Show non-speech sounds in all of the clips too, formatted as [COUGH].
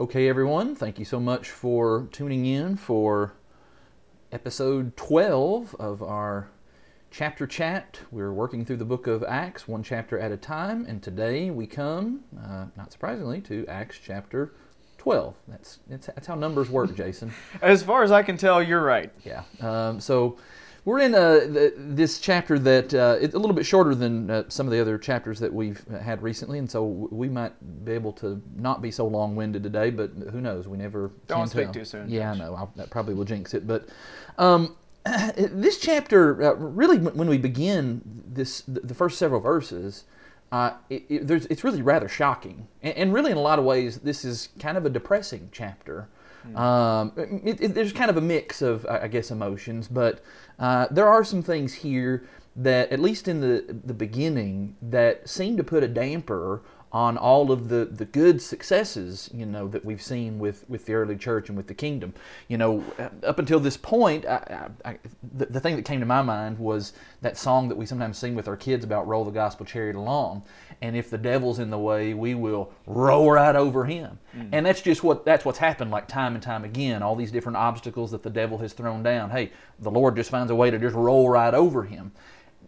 Okay, everyone, thank you so much for tuning in for episode 12 of our chapter chat. We're working through the book of Acts, one chapter at a time, and today we come, uh, not surprisingly, to Acts chapter 12. That's, that's, that's how numbers work, Jason. [LAUGHS] As far as I can tell, you're right. Yeah. Um, so we're in uh, the, this chapter that uh, it's a little bit shorter than uh, some of the other chapters that we've had recently, and so we might be able to not be so long-winded today. But who knows? We never Don't speak tell. too soon, Yeah, I know. I'll, that probably will jinx it. But um, [CLEARS THROAT] this chapter, uh, really, when we begin this, the the first several verses. Uh, it, it, there's, it's really rather shocking, and, and really, in a lot of ways, this is kind of a depressing chapter. Um, it, it, there's kind of a mix of, I I guess, emotions, but uh, there are some things here that, at least in the the beginning, that seem to put a damper on all of the, the good successes, you know, that we've seen with, with the early church and with the kingdom. You know, up until this point, I, I, I, the, the thing that came to my mind was that song that we sometimes sing with our kids about roll the gospel chariot along. And if the devil's in the way, we will roll right over him. Mm. And that's just what that's what's happened like time and time again. All these different obstacles that the devil has thrown down. Hey, the Lord just finds a way to just roll right over him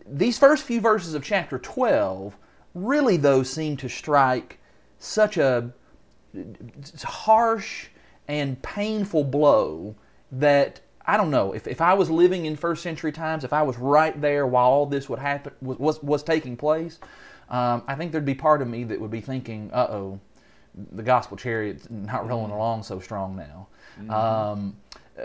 these first few verses of chapter 12 really though seem to strike such a harsh and painful blow that I don't know if, if I was living in first century times, if I was right there while all this would happen was was, was taking place, um, I think there'd be part of me that would be thinking, "Uh oh, the gospel chariot's not rolling along so strong now." Um,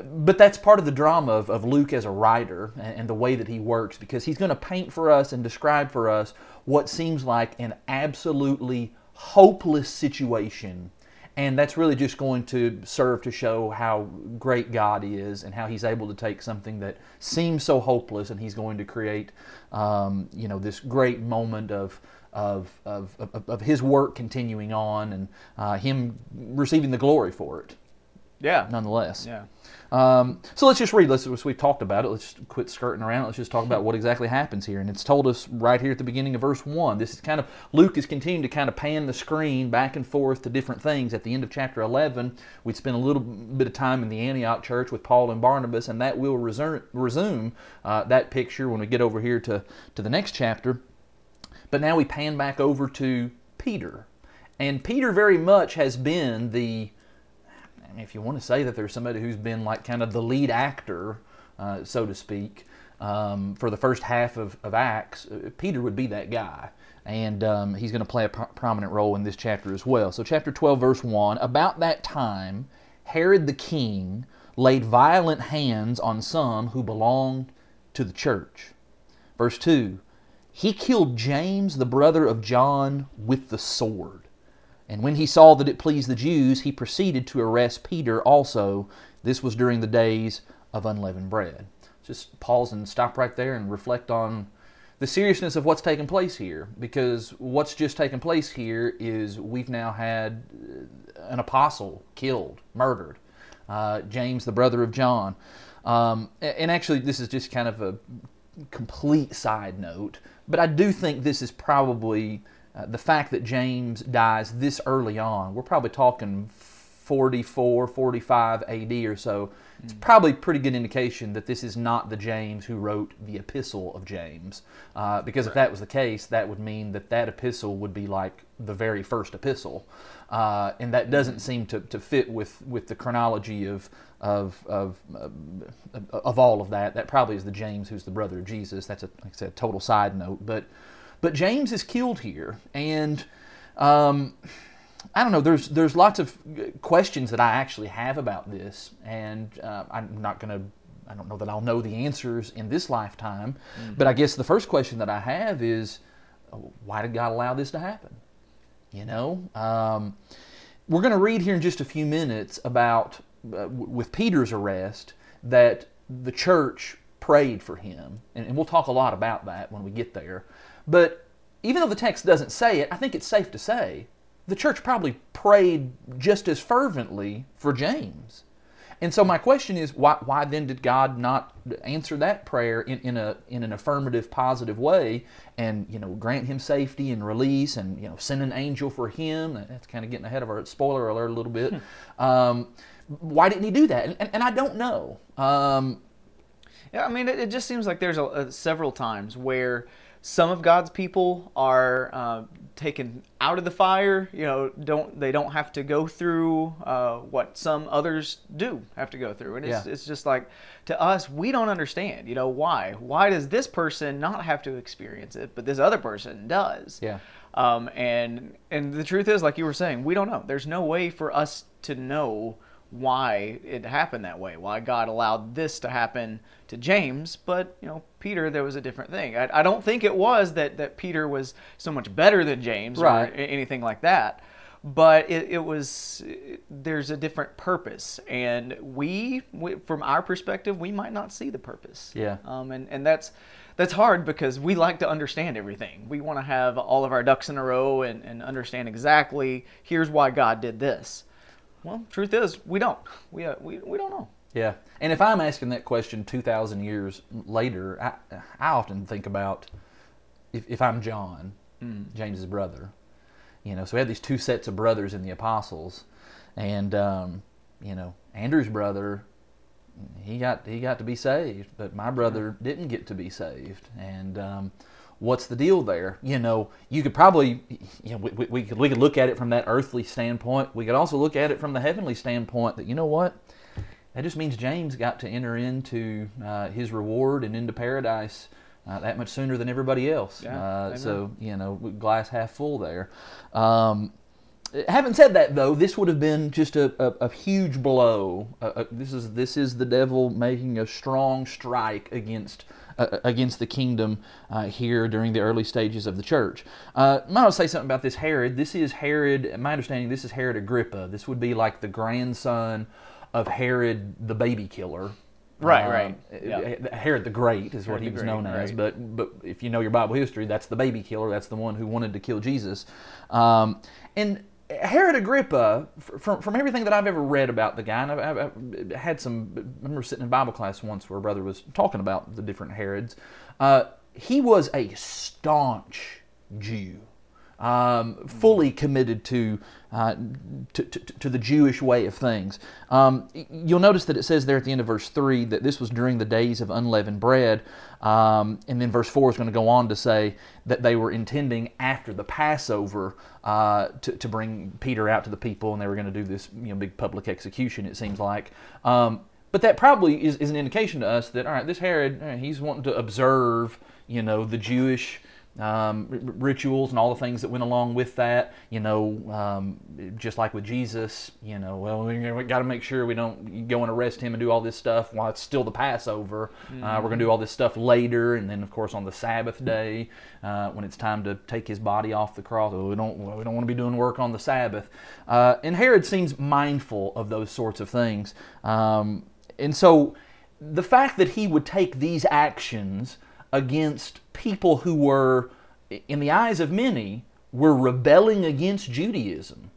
but that's part of the drama of, of Luke as a writer and, and the way that he works because he's going to paint for us and describe for us what seems like an absolutely hopeless situation. And that's really just going to serve to show how great God is and how He's able to take something that seems so hopeless and He's going to create, um, you know, this great moment of, of, of, of, of His work continuing on and uh, Him receiving the glory for it, Yeah. nonetheless. Yeah. Um, so let's just read. Let's, we've talked about it. Let's just quit skirting around. Let's just talk about what exactly happens here. And it's told us right here at the beginning of verse one. This is kind of Luke is continuing to kind of pan the screen back and forth to different things. At the end of chapter eleven, we'd spend a little bit of time in the Antioch church with Paul and Barnabas, and that will resume, resume uh, that picture when we get over here to to the next chapter. But now we pan back over to Peter, and Peter very much has been the if you want to say that there's somebody who's been like kind of the lead actor, uh, so to speak, um, for the first half of, of Acts, uh, Peter would be that guy. And um, he's going to play a pro- prominent role in this chapter as well. So, chapter 12, verse 1 About that time, Herod the king laid violent hands on some who belonged to the church. Verse 2 He killed James, the brother of John, with the sword. And when he saw that it pleased the Jews, he proceeded to arrest Peter also. This was during the days of unleavened bread. Just pause and stop right there and reflect on the seriousness of what's taken place here. Because what's just taken place here is we've now had uh, an apostle killed, murdered. Uh, James, the brother of John. Um, and actually, this is just kind of a complete side note, but I do think this is probably uh, the fact that James dies this early on. We're probably talking 44, 45 AD or so. It's probably a pretty good indication that this is not the James who wrote the Epistle of James. Uh, because if that was the case, that would mean that that epistle would be like the very first epistle. Uh, and that doesn't seem to, to fit with, with the chronology of, of, of, uh, of all of that. That probably is the James who's the brother of Jesus. That's, a, like I said, total side note. But, but James is killed here. And um, I don't know. There's there's lots of questions that I actually have about this, and uh, I'm not going to. I don't know that I'll know the answers in this lifetime, but I guess the first question that I have is, why did God allow this to happen? You know, um, we're going to read here in just a few minutes about uh, with Peter's arrest that the church prayed for him, and, and we'll talk a lot about that when we get there. But even though the text doesn't say it, I think it's safe to say the church probably prayed just as fervently for James. And so my question is, why, why then did God not answer that prayer in, in a in an affirmative, positive way, and you know grant him safety and release, and you know send an angel for him? That's kind of getting ahead of our spoiler alert a little bit. um, why didn't he do that? And, and, and I don't know. Um, Yeah, I mean, it, it just seems like there's a, a, several times where some of God's people are uh, taken out of the fire. You know, don't they don't have to go through uh, what some others do have to go through, and it's Yeah. it's just like to us, we don't understand. You know, why? Why does this person not have to experience it, but this other person does? Yeah. Um, and and the truth is, like you were saying, we don't know. There's no way for us to know why it happened that way. Why God allowed this to happen to James, but you know, Peter, there was a different thing. I, I don't think it was that that Peter was so much better than James Right. or anything like that. But it, it was there's a different purpose, and we, we, from our perspective, we might not see the purpose. Yeah. Um, and and that's that's hard because we like to understand everything. We want to have all of our ducks in a row and, and understand exactly here's why God did this. Well, truth is, we don't. We, uh, we, we don't know. Yeah, and if I'm asking that question two thousand years later, I, I often think about if, if I'm John, James's brother. You know, so we had these two sets of brothers in the apostles, and um, you know, Andrew's brother, he got he got to be saved, but my brother didn't get to be saved, and um, what's the deal there? You know, you could probably, you know, we, we, could we could look at it from that earthly standpoint. We could also look at it from the heavenly standpoint. That you know what, that just means James got to enter into uh, his reward and into paradise uh, that much sooner than everybody else. Yeah, uh, so you know, glass half full there. Um, having said that, though, this would have been just a, a, a huge blow. Uh, uh, this is this is the devil making a strong strike against uh, against the kingdom uh, here during the early stages of the church. Uh, I might to say something about this Herod. This is Herod. My understanding, this is Herod Agrippa. This would be like the grandson of Herod the baby killer. Right, Um, right. uh, Yeah. Herod the Great is what he was Great, known as, right. but but if you know your Bible history, that's the baby killer. That's the one who wanted to kill Jesus. Um, and Herod Agrippa, from from everything that I've ever read about the guy, and I've, I've, I've had some. I remember sitting in Bible class once where a brother was talking about the different Herods. Uh, he was a staunch Jew um, fully committed to, uh, to, to to the Jewish way of things. Um, you'll notice that it says there at the end of verse three that this was during the days of unleavened bread, um, and then verse four is going to go on to say that they were intending after the Passover uh, to, to bring Peter out to the people, and they were going to do this you know big public execution. It seems like. Um, but that probably is, is an indication to us that all right, this Herod, eh, he's wanting to observe, you know, the Jewish um, rituals and all the things that went along with that. You know, um, just like with Jesus, you know, well, we, got to make sure we don't go and arrest him and do all this stuff while it's still the Passover. Uh, we're going to do all this stuff later, and then of course on the Sabbath day uh, when it's time to take his body off the cross. oh, We don't we don't want to be doing work on the Sabbath. Uh, and Herod seems mindful of those sorts of things. Um, and so the fact that he would take these actions against people who were, in the eyes of many, were rebelling against Judaism.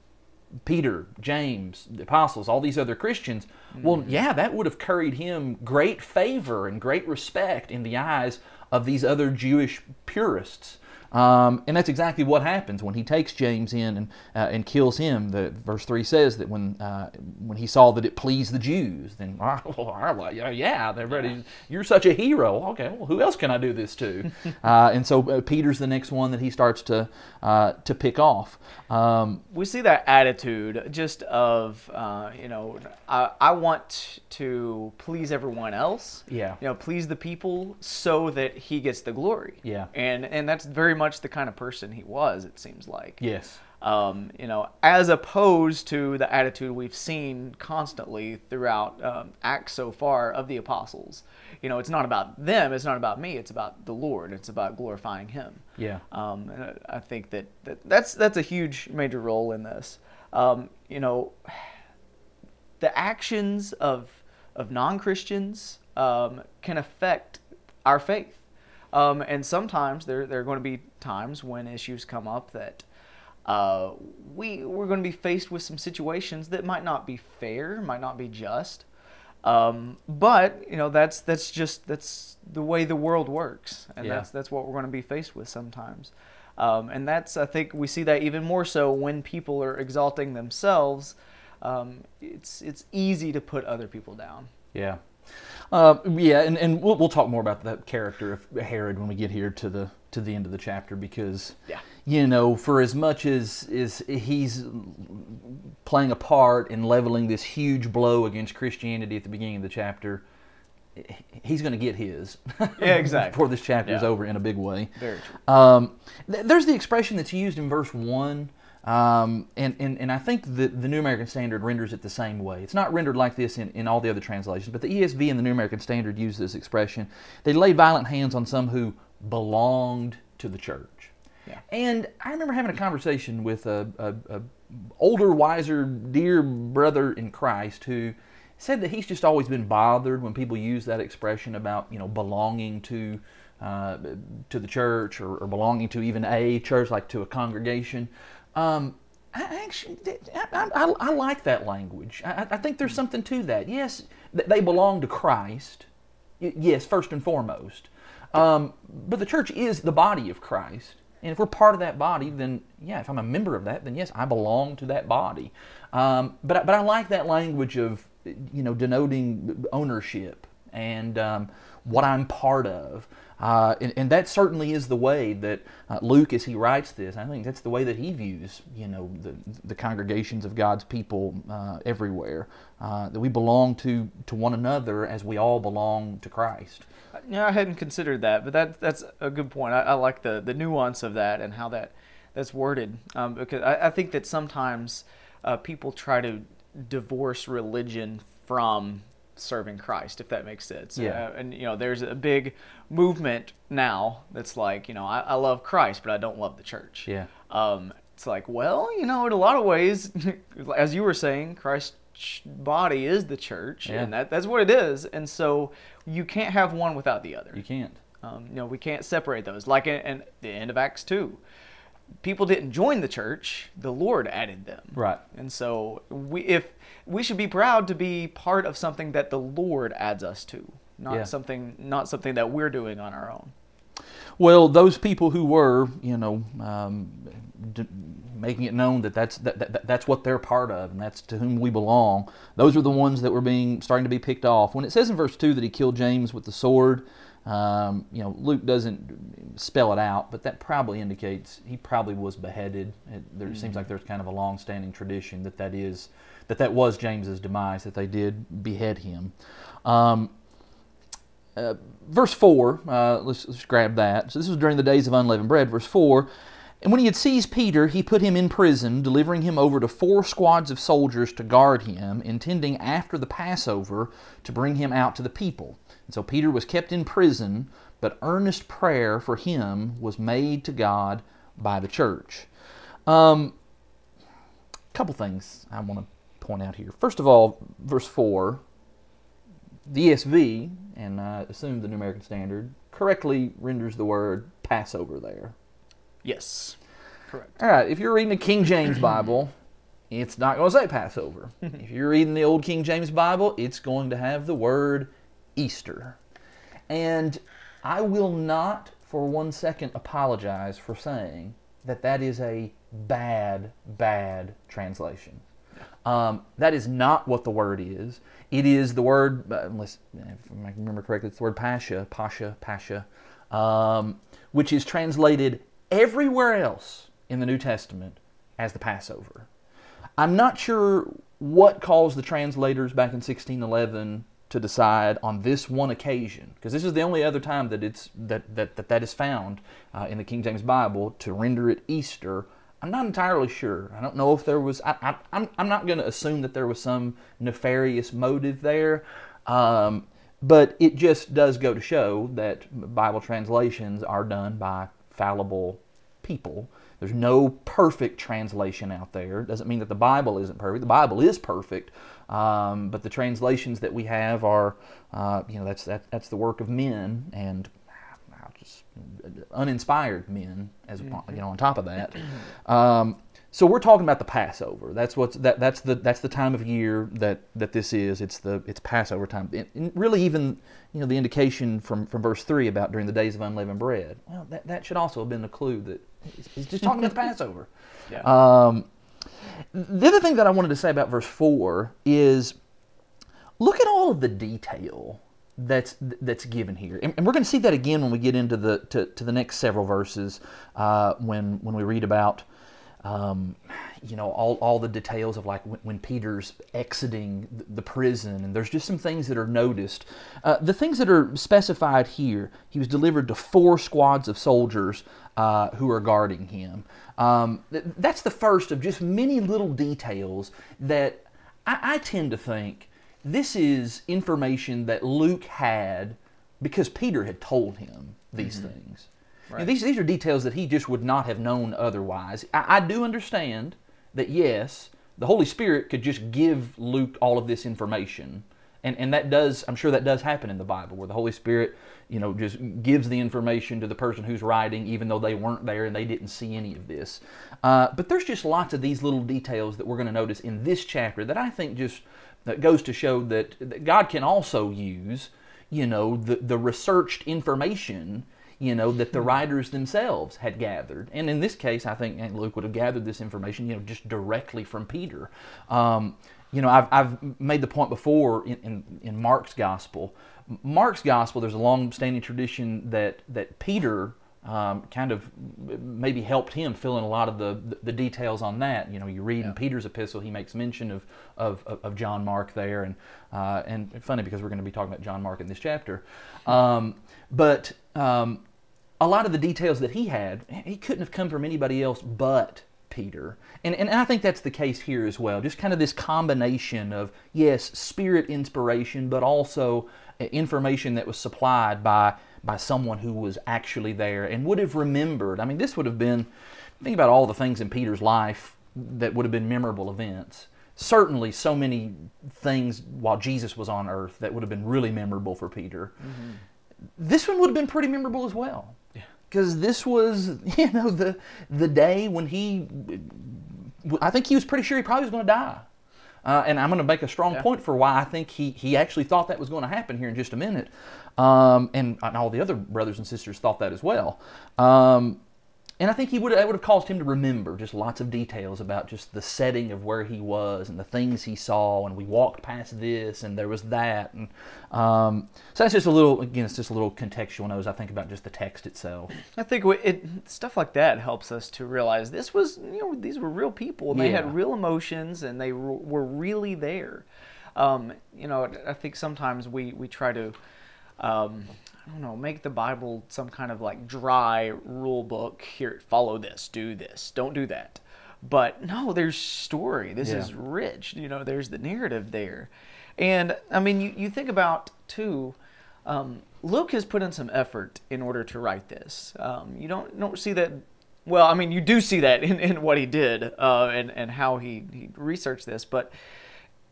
Peter, James, the apostles, all these other Christians. Well, mm. yeah, that would have carried him great favor and great respect in the eyes of these other Jewish purists. Um, and that's exactly what happens when he takes James in and, uh, and kills him. The verse three says that when uh, when he saw that it pleased the Jews, then [LAUGHS] well, yeah, yeah, they're ready. You're such a hero. Okay, well, who else can I do this to? [LAUGHS] uh, and so uh, Peter's the next one that he starts to uh, to pick off. Um, we see that attitude just of uh, you know I, I want to please everyone else Yeah. you know please the people so that he gets the glory Yeah. and and that's very much the kind of person he was it seems like yes. um, you know as opposed to the attitude we've seen constantly throughout um, acts so far of the apostles you know it's not about them it's not about me it's about the lord it's about glorifying him Yeah. um, I think that, that that's that's a huge major role in this. Um, you know, the actions of of non Christians um, can affect our faith, um, and sometimes there there are going to be times when issues come up that. Uh, we we're going to be faced with some situations that might not be fair, might not be just, Um, but you know that's that's just that's the way the world works, and Yeah. that's that's what we're going to be faced with sometimes. Um, and that's I think we see that even more so when people are exalting themselves. Um, it's it's easy to put other people down. Yeah. Uh, yeah, and, and we'll, we'll talk more about that character of Herod when we get here to the to the end of the chapter because Yeah. you know for as much as is he's playing a part in leveling this huge blow against Christianity at the beginning of the chapter he's going to get his Yeah, [LAUGHS] exactly. before this chapter is over in a big way Very true. um, th- there's the expression that's used in verse 1, um, and, and, and I think the, the New American Standard renders it the same way. It's not rendered like this in, in all the other translations, but the ESV and the New American Standard use this expression. They laid violent hands on some who belonged to the church. Yeah. And I remember having a conversation with a, a, a older, wiser, dear brother in Christ who said that he's just always been bothered when people use that expression about you know belonging to uh, to the church or, or belonging to even a church, like to a congregation. Um, I actually, I, I, I like that language. I, I think there's something to that. Yes, they belong to Christ. Yes, first and foremost. Um, but the church is the body of Christ. And if we're part of that body, then yeah, if I'm a member of that, then yes, I belong to that body. Um, but, I- but I like that language of, you know, denoting ownership and um, what I'm part of. Uh, and, and that certainly is the way that uh, Luke, as he writes this, I think that's the way that he views, you know, the, the congregations of God's people uh, everywhere. Uh, that we belong to, to one another as we all belong to Christ. Yeah, I hadn't considered that, but that that's a good point. I, I like the, the nuance of that and how that that's worded um, because I, I think that sometimes uh, people try to divorce religion from serving Christ, if that makes sense. Yeah. Uh, and you know, there's a big movement now that's like, you know, I, I love Christ, but I don't love the church. Yeah. Um, it's like, well, you know, in a lot of ways, [LAUGHS] as you were saying, Christ's body is the church, Yeah. and that, that's what it is. And so you can't have one without the other. You can't. Um, you know, we can't separate those. Like in, in the end of Acts 2, people didn't join the church, the Lord added them. Right. And so we if we should be proud to be part of something that the Lord adds us to, not Yeah. something not something that we're doing on our own. Well, those people who were, you know, um, d- making it known that that's that, that, that's what they're part of, and that's to whom we belong. Those are the ones that were being starting to be picked off. When it says in verse two that he killed James with the sword, um, you know, Luke doesn't spell it out, but that probably indicates he probably was beheaded. It, there seems like there's kind of a long-standing tradition that that is that that was James's demise, that they did behead him. Um, uh, verse 4, uh, let's, let's grab that. So this was during the days of unleavened bread. Verse 4 And when he had seized Peter, he put him in prison, delivering him over to four squads of soldiers to guard him, intending after the Passover to bring him out to the people. And so Peter was kept in prison, but earnest prayer for him was made to God by the church. Um, couple things I want to point out here. First of all, verse 4 the ESV, and I assume the New American Standard, correctly renders the word Passover there. Yes. Correct. All right, if you're reading the King James [CLEARS THROAT] Bible, it's not going to say Passover. if you're reading the Old King James Bible, it's going to have the word Easter. And I will not for one second apologize for saying that that is a bad, bad translation. Um, that is not what the word is. It is the word, uh, unless if I remember correctly, it's the word pasha, pasha, pasha, um, which is translated everywhere else in the New Testament as the Passover. I'm not sure what caused the translators back in 1611 to decide on this one occasion, because this is the only other time that it's that that that, that is found uh, in the King James Bible to render it Easter. I'm not entirely sure. I don't know if there was. I, I, I'm I'm not going to assume that there was some nefarious motive there, um, but it just does go to show that Bible translations are done by fallible people. There's no perfect translation out there. Doesn't mean that the Bible isn't perfect. The Bible is perfect, um, but the translations that we have are, uh, you know, that's that, that's the work of men and uninspired men. As you know, on top of that, um, so we're talking about the Passover. That's what's that, that's the that's the time of year that, that this is. It's the it's Passover time. And really, even you know the indication from, from verse three about during the days of unleavened bread. Well, that, that should also have been a clue that he's just talking about the [LAUGHS] Passover. Yeah. Um, the other thing that I wanted to say about verse four is look at all of the detail that's that's given here, and, and we're going to see that again when we get into the to, to the next several verses uh, when when we read about. Um, you know all, all the details of like when, when Peter's exiting the, prison, and there's just some things that are noticed. Uh, the things that are specified here, he was delivered to four squads of soldiers uh, who are guarding him. Um, th- that's the first of just many little details that I, I tend to think this is information that Luke had because Peter had told him these things. You know, Right. these, these are details that he just would not have known otherwise. I, I do understand that, yes, the Holy Spirit could just give Luke all of this information. And, and that does, I'm sure that does happen in the Bible, where the Holy Spirit, you know, just gives the information to the person who's writing, even though they weren't there and they didn't see any of this. Uh, but there's just lots of these little details that we're going to notice in this chapter that I think just that goes to show that, that God can also use, you know, the, the researched information you know, that the writers themselves had gathered. And in this case, I think Aunt Luke would have gathered this information, you know, just directly from Peter. Um, you know, I've, I've made the point before in, in, in Mark's gospel. Mark's gospel, there's a long-standing tradition that that Peter um, kind of maybe helped him fill in a lot of the, the details on that. You know, you read in Peter's epistle, he makes mention of, of, of- John Mark there, and uh, and funny because we're going to be talking about John Mark in this chapter. Um, but um, a lot of the details that he had, he couldn't have come from anybody else but Peter. And, and I think that's the case here as well. Just kind of this combination of, yes, spirit inspiration, but also information that was supplied by, by someone who was actually there and would have remembered. I mean, this would have been, think about all the things in Peter's life that would have been memorable events. Certainly, so many things while Jesus was on earth that would have been really memorable for Peter mm-hmm. this one would have been pretty memorable as well. Because this was, [LAUGHS] you know, the the day when he, I think he was pretty sure he probably was going to die. Uh, and I'm going to make a strong Yeah. point for why I think he, he actually thought that was going to happen here in just a minute. Um, and, and all the other brothers and sisters thought that as well. Um, and I think he would that would have caused him to remember just lots of details about just the setting of where he was and the things he saw. And we walked past this, and there was that. And um, so that's just a little again, it's just a little contextual note as I think about just the text itself. I think it stuff like that helps us to realize this was you know these were real people and they Yeah. had real emotions and they were really there. Um, you know, I think sometimes we we try to. Um, I don't know, make the Bible some kind of like dry rule book. Here, follow this, do this, don't do that. But no, there's story. This Yeah. is rich. You know, there's the narrative there. And I mean, you, you think about too, um, Luke has put in some effort in order to write this. Um, you don't don't see that. Well, I mean, you do see that in, in what he did uh, and and how he, he researched this, but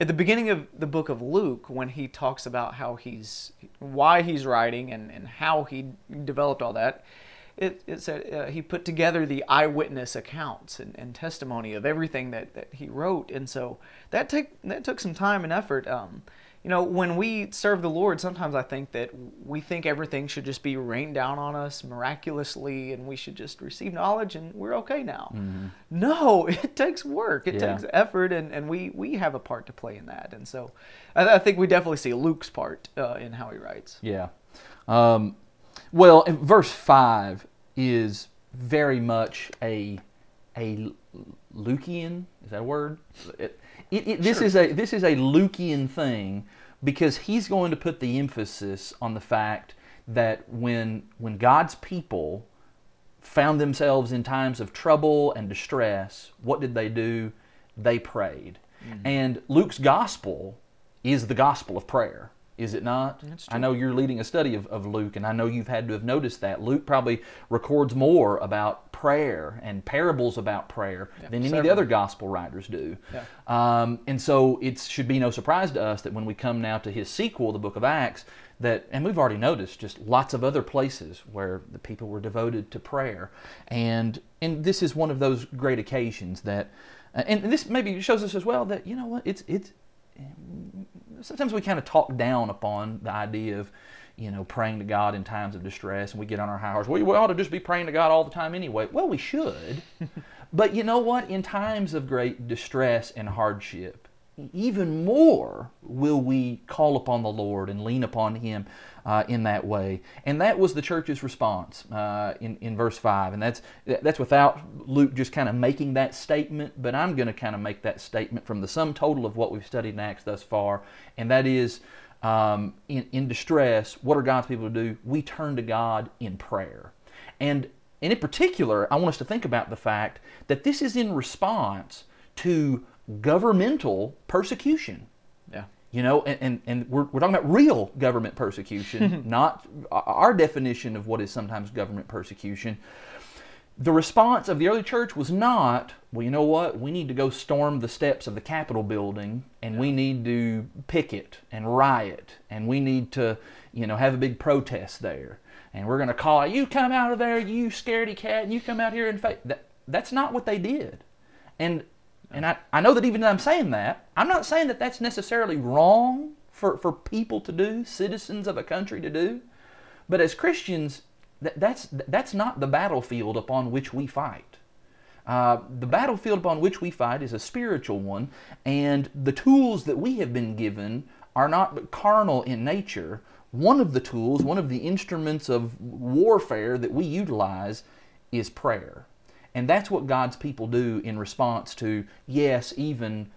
at the beginning of the book of Luke, when he talks about how he's, why he's writing and, and how he developed all that, it, it said uh, he put together the eyewitness accounts and, and testimony of everything that, that he wrote. And so that, take, that took some time and effort. Um, you know, when we serve the Lord, sometimes I think that we think everything should just be rained down on us miraculously and we should just receive knowledge and we're okay now. No, [LAUGHS] it takes work, it Yeah. takes effort, and, and we, we have a part to play in that. And so I, I think we definitely see Luke's part uh, in how he writes. Yeah. Um, well, verse five is very much a a Lucian. Is that a word? It, it, it, this Sure. is a this is a Lucian thing because he's going to put the emphasis on the fact that when when God's people found themselves in times of trouble and distress, what did they do? They prayed. Mm-hmm. And Luke's gospel is the gospel of prayer. Is it not? I know you're leading a study of, of Luke, and I know you've had to have noticed that. Luke probably records more about prayer and parables about prayer than any of the other gospel writers do. Yeah. Um, and so it should be no surprise to us that when we come now to his sequel, the book of Acts, that, and we've already noticed just lots of other places where the people were devoted to prayer. And, and this is one of those great occasions that, uh, and this maybe shows us as well that, you know what, it's, it's, sometimes we kind of talk down upon the idea of, you know, praying to God in times of distress, and we get on our high horse. We, we ought to just be praying to God all the time anyway. Well, we should. [LAUGHS] but you know what? In times of great distress and hardship, even more will we call upon the Lord and lean upon Him uh, in that way. And that was the church's response uh, in, in verse 5. And that's, that's without Luke just kind of making that statement, but I'm going to kind of make that statement from the sum total of what we've studied in Acts thus far. And that is um, in, in distress, what are God's people to do? We turn to God in prayer. And, and in particular, I want us to think about the fact that this is in response to governmental persecution. Yeah. You know, and, and, and we're, we're talking about real government persecution, [LAUGHS] not our definition of what is sometimes government persecution. The response of the early church was not, well, you know what, we need to go storm the steps of the Capitol building and we need to picket and riot and we need to, you know, have a big protest there. And we're going to call out, you come out of there, you scaredy cat, and you come out here and fight. That, that's not what they did. And and I, I know that even though I'm saying that, I'm not saying that that's necessarily wrong for, for people to do, citizens of a country to do. But as Christians, that, that's, that's not the battlefield upon which we fight. Uh, the battlefield upon which we fight is a spiritual one, and the tools that we have been given are not carnal in nature. One of the tools, one of the instruments of warfare that we utilize is prayer. And that's what God's people do in response to, yes, even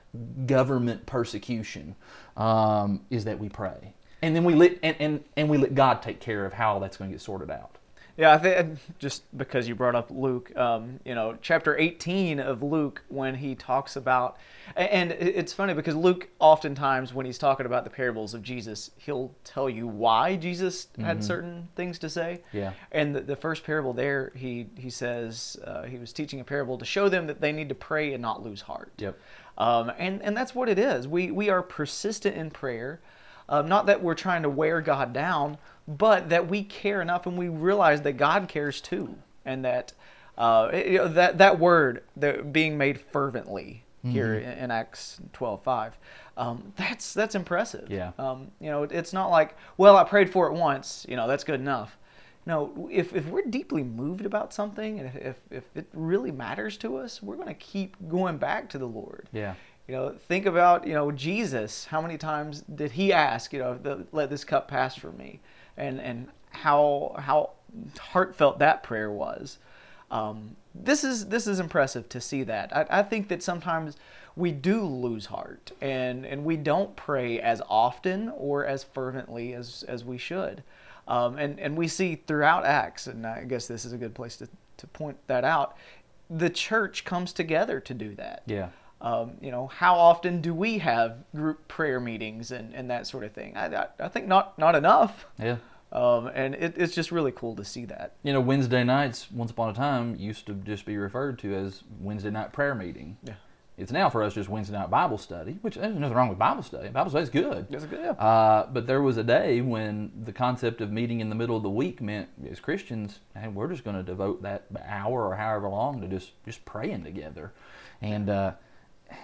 government persecution, um, is that we pray. And then we let and, and, and we let God take care of how that's going to get sorted out. Yeah, I think just because you brought up Luke, um, you know, chapter 18 of Luke, when he talks about, and it's funny because Luke, oftentimes, when he's talking about the parables of Jesus, he'll tell you why Jesus had certain things to say. Yeah. And the, the first parable there, he he says uh, he was teaching a parable to show them that they need to pray and not lose heart. Yep. Um, and and that's what it is. We we are persistent in prayer. Um, not that we're trying to wear God down, but that we care enough and we realize that God cares too, and that uh, you know, that that word that being made fervently here in, in Acts twelve five, um, that's that's impressive. Yeah. Um, you know, it's not like well I prayed for it once, you know that's good enough. No, if, if we're deeply moved about something and if, if it really matters to us, we're going to keep going back to the Lord. Yeah. You know, think about, you know, Jesus. How many times did he ask, you know, the, let this cup pass from me? And and how how heartfelt that prayer was. Um, this is this is impressive to see that. I, I think that sometimes we do lose heart and and we don't pray as often or as fervently as as we should. Um, and and we see throughout Acts, and I guess this is a good place to to point that out. The church comes together to do that. Yeah. Um, you know, how often do we have group prayer meetings and, and that sort of thing? I, I, I think not not enough. Yeah. Um, and it, it's just really cool to see that. You know, Wednesday nights, once upon a time, used to just be referred to as Wednesday night prayer meeting. Yeah. It's now for us just Wednesday night Bible study, which there's nothing wrong with Bible study. Bible study is good. That's good. Yeah. Uh, but there was a day when the concept of meeting in the middle of the week meant, as Christians, hey, we're just going to devote that hour or however long to just just praying together, and uh,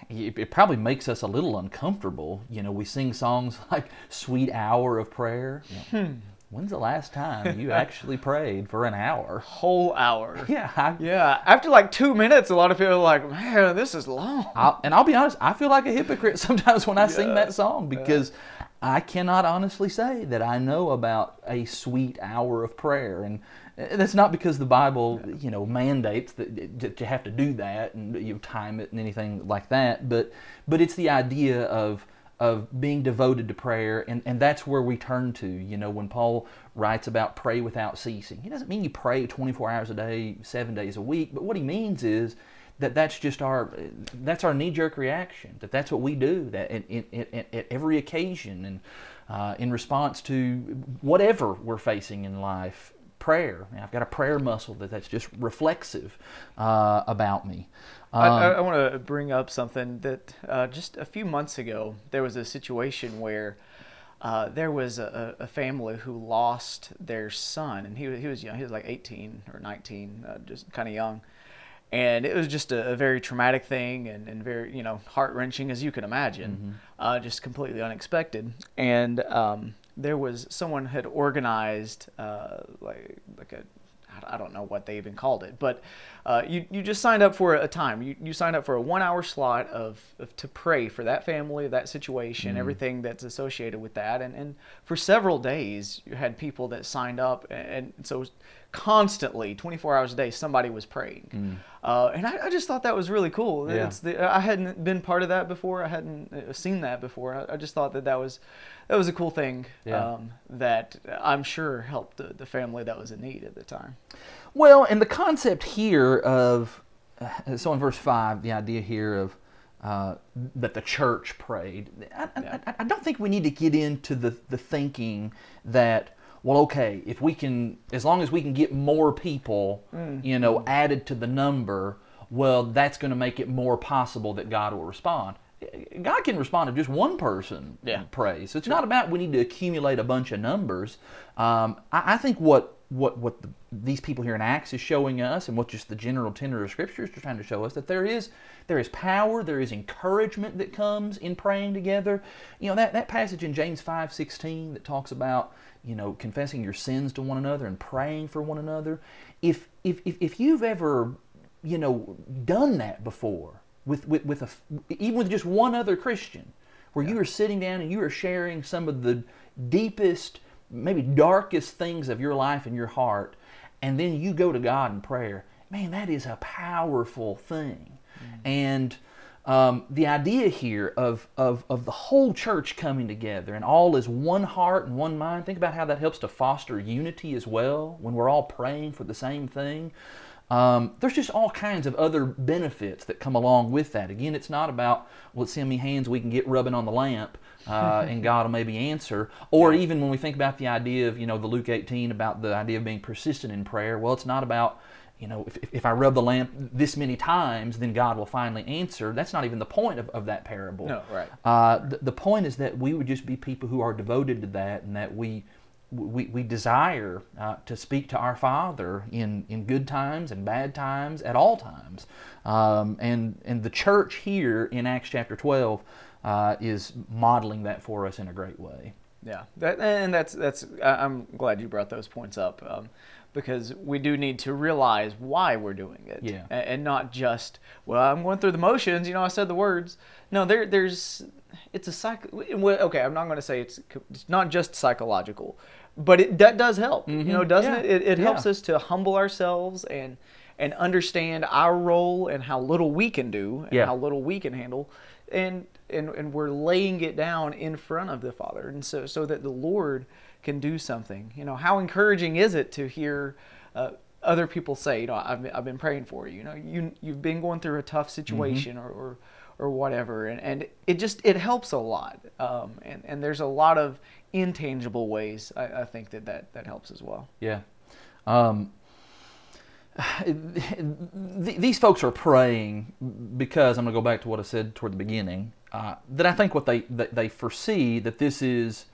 it, it probably makes us a little uncomfortable. You know, we sing songs [LAUGHS] like "Sweet Hour of Prayer." You know, hmm. When's the last time you [LAUGHS] actually prayed for an hour? Whole hour. [LAUGHS] Yeah, I, Yeah. After like two minutes, a lot of people are like, man, this is long. I'll, and I'll be honest, I feel like a hypocrite sometimes when I sing that song because I cannot honestly say that I know about a sweet hour of prayer, and that's not because the Bible, you know, mandates that, that you have to do that and you time it and anything like that. But but it's the idea of of being devoted to prayer, and, and that's where we turn to. You know, when Paul writes about pray without ceasing, he doesn't mean you pray 24 hours a day, seven days a week, but what he means is that that's just our that's our knee jerk reaction. That that's what we do. That in, in, in, at every occasion and uh, in response to whatever we're facing in life, prayer. I've got a prayer muscle that that's just reflexive uh, about me. Um, I, I want to bring up something that uh, just a few months ago there was a situation where. Uh, there was a, a, family who lost their son, and he, he was young. He was like 18 or 19, uh, just kind of young and it was just a, a very traumatic thing and, and very you know heart wrenching as you can imagine, mm-hmm. uh, just completely unexpected. And um, there was someone had organized uh, like like a I don't know what they even called it, but uh, you, you just signed up for a time. You, you signed up for a one hour slot of, of to pray for that family, that situation, mm everything that's associated with that. And, and for several days, you had people that signed up. And, and so constantly, 24 hours a day, somebody was praying. Mm. Uh, and I, I, just thought that was really cool. Yeah. The, I hadn't been part of that before. I hadn't uh, seen that before. I, I just thought that that was that was a cool thing yeah. um, that I'm sure helped the, the family that was in need at the time. Well, and the concept here of uh, so in verse five, the idea here of uh, that the church prayed. I, yeah. I, I, don't think we need to get into the, the thinking that well, okay, if we can, as long as we can get more people, mm. you know, added to the number, well, that's going to make it more possible that God will respond. God can respond to just one person yeah. prays. So it's not about we need to accumulate a bunch of numbers. Um, I, I, think what what what the, these people here in Acts is showing us, and what just the general tenor of Scripture is trying to show us, that there is there is power, there is encouragement that comes in praying together. You know that that passage in James five sixteen that talks about you know confessing your sins to one another and praying for one another. If if if, if you've ever you know done that before with, with, with a, even with just one other Christian, where yeah. you are sitting down and you are sharing some of the deepest, maybe darkest things of your life and your heart, and then you go to God in prayer. Man, that is a powerful thing. Mm-hmm. And um, the idea here of, of, of the whole church coming together and all is one heart and one mind, think about how that helps to foster unity as well when we're all praying for the same thing. Um, there's just all kinds of other benefits that come along with that. Again, it's not about, well, let's see how many hands we can get rubbing on the lamp uh, [LAUGHS] and God will maybe answer. Or even when we think about the idea of, you know, the Luke 18 about the idea of being persistent in prayer, well, it's not about, you know, if, if I rub the lamp this many times, then God will finally answer. That's not even the point of, of that parable. No, right. Uh, the, the point is that we would just be people who are devoted to that and that we we, we desire uh, to speak to our Father in, in good times and bad times, at all times. Um, and, and the church here in Acts chapter 12 uh, is modeling that for us in a great way. Yeah, that, and that's, that's, I'm glad you brought those points up um, because we do need to realize why we're doing it. Yeah. And, not just, well, I'm going through the motions, you know, I said the words. No, there, there's, it's a psych. Okay, I'm not going to say it's, it's not just psychological but it, that does help. Mm-hmm. You know, doesn't yeah. it? It, it yeah. helps us to humble ourselves and and understand our role and how little we can do and yeah. how little we can handle, and and and we're laying it down in front of the Father, and so so that the Lord can do something. You know, how encouraging is it to hear? Uh, other people say, you know, I've, I've been praying for you. You know, you you've been going through a tough mm-hmm. situation mm-hmm. or, or or whatever, and, and it just it helps a lot. Um, and and there's a lot of intangible ways, I, I think that, that that helps as well. Yeah. Um, these folks are praying because I'm going to go back to what I said toward the beginning. Uh, that I think what they that they foresee that this is,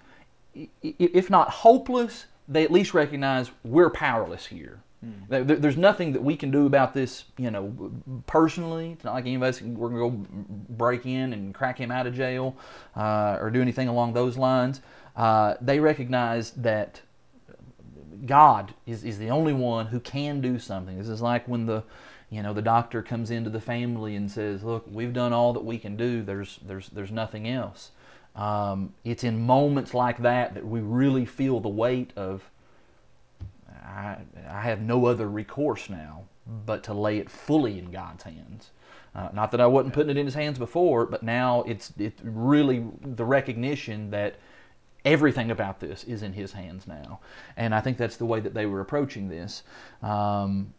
if not hopeless, they at least recognize we're powerless here. Hmm. There's nothing that we can do about this, you know, personally. It's not like any of us we're gonna go break in and crack him out of jail uh, or do anything along those lines uh, they recognize that God is, is the only one who can do something. This is like when the you know the doctor comes into the family and says, "Look, we've done all that we can do. There's there's there's nothing else." Um, it's in moments like that that we really feel the weight of I, I have no other recourse now but to lay it fully in God's hands. Uh, not that I wasn't putting it in His hands before, but now it's it's really the recognition that everything about this is in his hands now. And I think that's the way that they were approaching this. Um,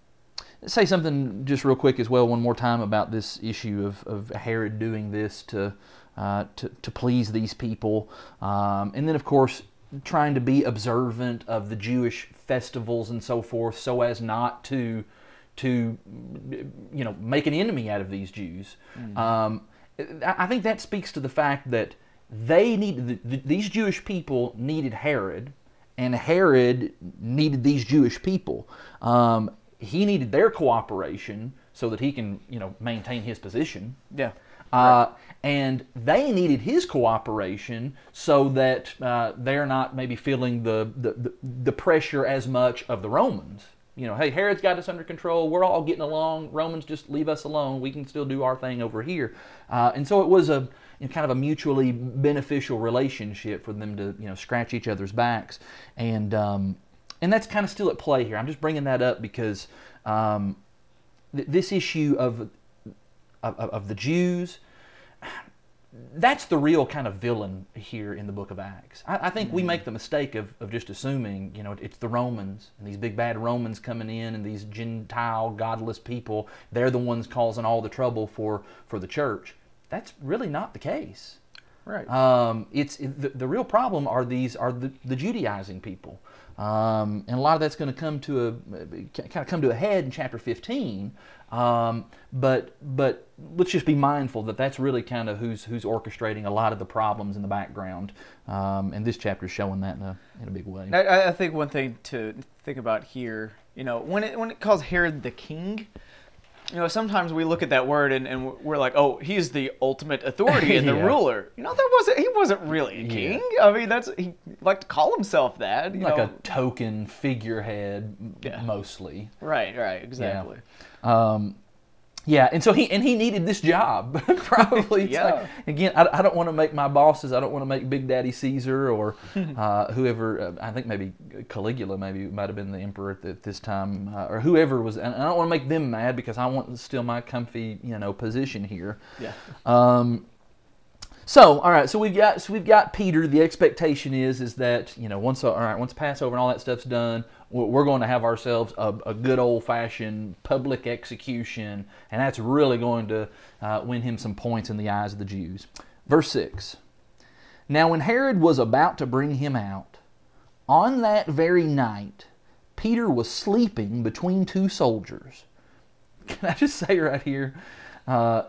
say something just real quick as well, one more time about this issue of, of Herod doing this to, uh, to, to please these people. Um, and then, of course, trying to be observant of the Jewish festivals and so forth so as not to to you know make an enemy out of these Jews. Mm-hmm. Um, I think that speaks to the fact that they need the, the, these Jewish people needed Herod, and Herod needed these Jewish people. Um, he needed their cooperation so that he can you know maintain his position. Yeah. Uh, and they needed his cooperation so that uh, they're not maybe feeling the, the, the pressure as much of the Romans you know, hey, Herod's got us under control. We're all getting along. Romans just leave us alone. We can still do our thing over here. Uh, and so it was a you know, kind of a mutually beneficial relationship for them to you know scratch each other's backs, and um, and that's kind of still at play here. I'm just bringing that up because um, th- this issue of, of of the Jews that's the real kind of villain here in the book of Acts. I, I think mm-hmm. we make the mistake of, of just assuming, you know, it's the Romans and these big bad Romans coming in and these Gentile, godless people, they're the ones causing all the trouble for, for the church. That's really not the case. Right. Um, it's it, the, the real problem are these are the, the Judaizing people, um, and a lot of that's going to come to a kind of come to a head in chapter 15 um, but but let's just be mindful that that's really kind of who's who's orchestrating a lot of the problems in the background, um, and this chapter is showing that in a in a big way. I, I, think one thing to think about here, you know, when it when it calls Herod the king, you know, sometimes we look at that word and, and we're like, oh, he's the ultimate authority [LAUGHS] and the yeah. ruler. You know, that wasn't he wasn't really a king. Yeah. I mean, that's he liked to call himself that. like know. a token figurehead, yeah. mostly. Right, right, exactly. Um, yeah, and so he and he needed this job [LAUGHS] probably. yeah. Like, again, I, I don't want to make my bosses. I don't want to make Big Daddy Caesar or [LAUGHS] uh, whoever. Uh, I think maybe Caligula maybe might have been the emperor at, the, at this time, uh, or whoever was. And I don't want to make them mad because I want still my comfy you know position here. Yeah. Um, so, all right, so we've got so we've got Peter. The expectation is is that you know once all right once Passover and all that stuff's done, we're going to have ourselves a, a good old fashioned public execution, and that's really going to uh, win him some points in the eyes of the Jews. Verse six. Now, when Herod was about to bring him out, on that very night, Peter was sleeping between two soldiers. [LAUGHS] Can I just say right here? Uh,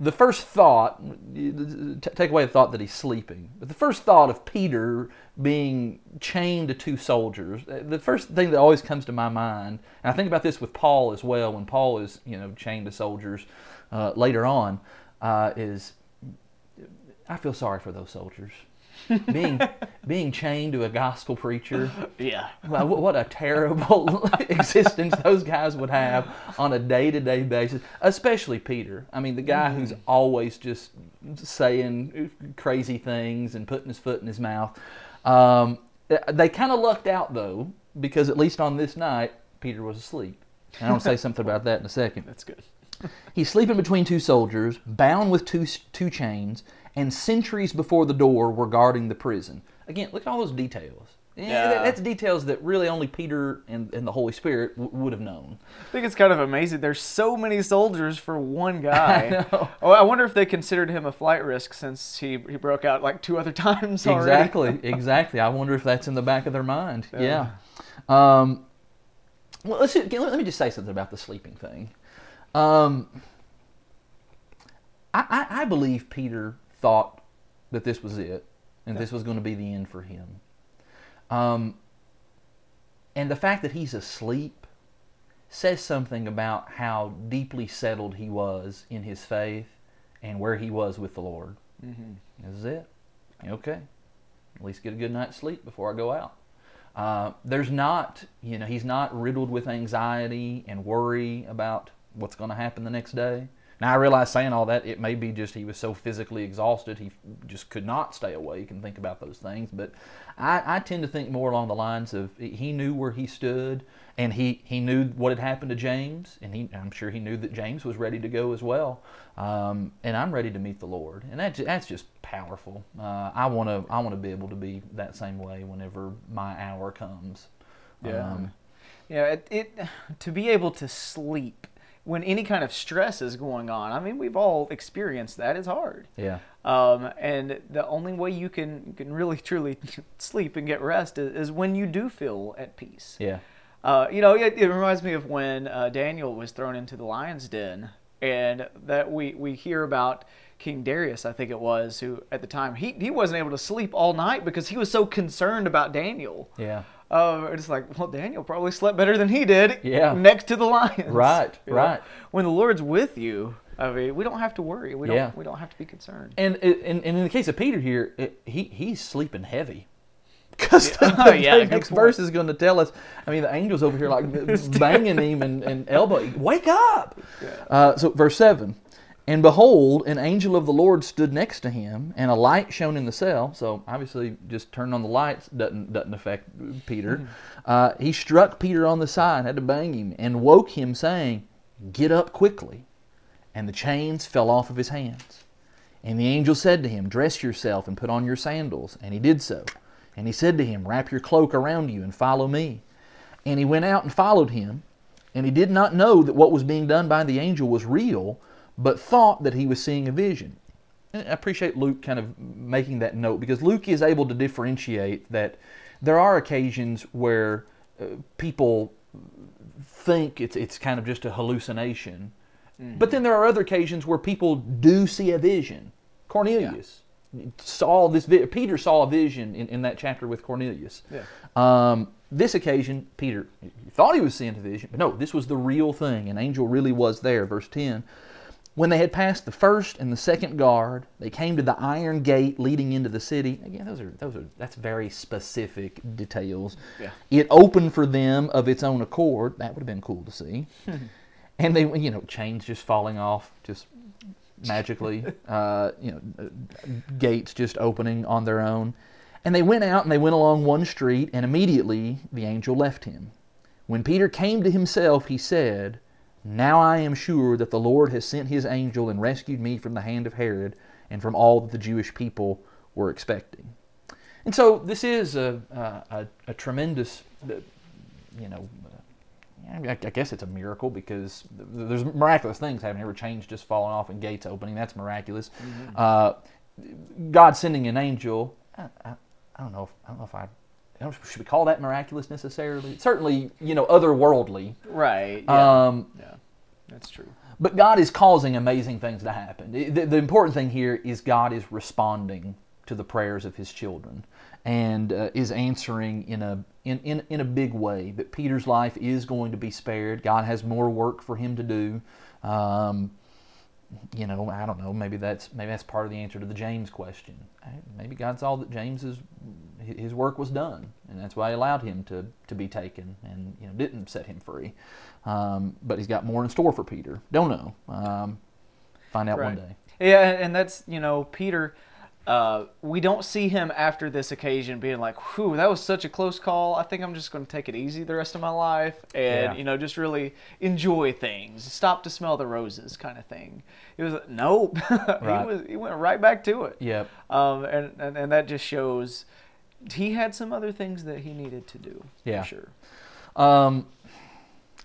the first thought, take away the thought that he's sleeping, but the first thought of Peter being chained to two soldiers, uh, the first thing that always comes to my mind, and I think about this with Paul as well, when Paul is, you know, chained to soldiers uh, later on, uh, is I feel sorry for those soldiers being being chained to a gospel preacher. Yeah. What a terrible [LAUGHS] existence those guys would have on a day to day basis, especially Peter. I mean, the guy mm-hmm. who's always just saying crazy things and putting his foot in his mouth. Um, they kind of lucked out though, because at least on this night, Peter was asleep. And I'll say something about that in a second. [LAUGHS] That's good. He's sleeping between two soldiers, bound with two, two chains, and sentries before the door were guarding the prison. Again, look at all those details. Yeah. That's details that really only Peter and, and the Holy Spirit w- would have known. I think it's kind of amazing. There's so many soldiers for one [LAUGHS] guy. I, know. oh, I wonder if they considered him a flight risk since he, he broke out like two other [LAUGHS] times already. Exactly, [LAUGHS] exactly. I wonder if that's in the back of their mind. Yeah. yeah. Um, well, let's, let me just say something about the sleeping thing. Um, I, I, I believe Peter thought that this was it and this was going to be the end for him. Um, and the fact that he's asleep says something about how deeply settled he was in his faith and where he was with the Lord. Mm-hmm. This is it. Okay. At least get a good night's sleep before I go out. Uh, there's not, you know, he's not riddled with anxiety and worry about what's going to happen the next day. Now I realize saying all that, it may be just he was so physically exhausted he just could not stay awake and think about those things. But I, I tend to think more along the lines of he knew where he stood and he, he knew what had happened to James, and he, I'm sure he knew that James was ready to go as well. Um, and I'm ready to meet the Lord, and that, that's just powerful. Uh, I want to I want to be able to be that same way whenever my hour comes. Yeah. Um, know, it, it to be able to sleep when any kind of stress is going on. I mean, we've all experienced that. It's hard. Yeah. Um, and the only way you can you can really [LAUGHS] truly sleep and get rest is, is when you do feel at peace. Yeah. Uh, you know, it, it reminds me of when uh, Daniel was thrown into the lion's den, and that we, we hear about King Darius, I think it was, who at the time he, he wasn't able to sleep all night because he was so concerned about Daniel. Yeah. Uh, it's like, well, Daniel probably slept better than he did. Yeah. Next to the lions. Right, You know? right. When the Lord's with you, I mean, we don't have to worry. We don't. Yeah. We don't have to be concerned. And, and, and in the case of Peter here, it, he he's sleeping heavy. [LAUGHS] Because Yeah. the, the [LAUGHS] Yeah, next point. verse is going to tell us. I mean, the angels over here like [LAUGHS] banging him and, and elbowing. Wake up! Uh, so verse seven, and behold, an angel of the Lord stood next to him, and a light shone in the cell. So obviously, just turning on the lights doesn't doesn't affect Peter. Mm-hmm. Uh, he struck Peter on the side, had to bang him, and woke him, saying, "Get up quickly." And the chains fell off of his hands. And the angel said to him, Dress yourself and put on your sandals. And he did so. And he said to him, Wrap your cloak around you and follow me. And he went out and followed him. And he did not know that what was being done by the angel was real, but thought that he was seeing a vision. And I appreciate Luke kind of making that note because Luke is able to differentiate that there are occasions where uh, people think it's, it's kind of just a hallucination. But then there are other occasions where people do see a vision. Cornelius saw this. Vi- Peter saw a vision in, in that chapter with Cornelius. Yeah. Um, this occasion, Peter thought he was seeing a vision, but no, this was the real thing. An angel really was there. Verse 10. When they had passed the first and the second guard, they came to the iron gate leading into the city. Again, those are those are that's very specific details. Yeah. It opened for them of its own accord. That would have been cool to see. [LAUGHS] and they, you know, chains just falling off, just magically. [LAUGHS] uh, you know, uh, gates just opening on their own. And they went out and they went along one street, and immediately the angel left him. When Peter came to himself, he said, Now I am sure that the Lord has sent his angel and rescued me from the hand of Herod and from all that the Jewish people were expecting. And so this is a, a, a, tremendous, uh, you know, uh, I, I guess it's a miracle because there's miraculous things happening. Every chains just falling off and gates opening. That's miraculous. Uh, God sending an angel. I, I, I don't know. If, I don't know if I. I don't, should we call that miraculous necessarily? Certainly, you know, otherworldly. Right. Yeah. Um, yeah. That's true. but God is causing amazing things to happen. The, the- the important thing here is God is responding to the prayers of His children and uh, is answering in a in, in, in a big way. That Peter's life is going to be spared. God has more work for him to do. Um, you know, I don't know. Maybe that's maybe that's part of the answer to the James question. Maybe God saw that James's his work was done, and that's why He allowed him to to be taken, and you know didn't set him free. Um, but He's got more in store for Peter. Don't know. Um, find out one day. Yeah, and that's you know Peter. Uh, we don't see him after this occasion being like, "Whew, that was such a close call. I think I'm just going to take it easy the rest of my life, and Yeah. you know, just really enjoy things, stop to smell the roses, kind of thing." It was nope. [LAUGHS] Right. he was he went right back to it. Yep. Um, and, and and that just shows he had some other things that he needed to do. Yeah. for sure. Um,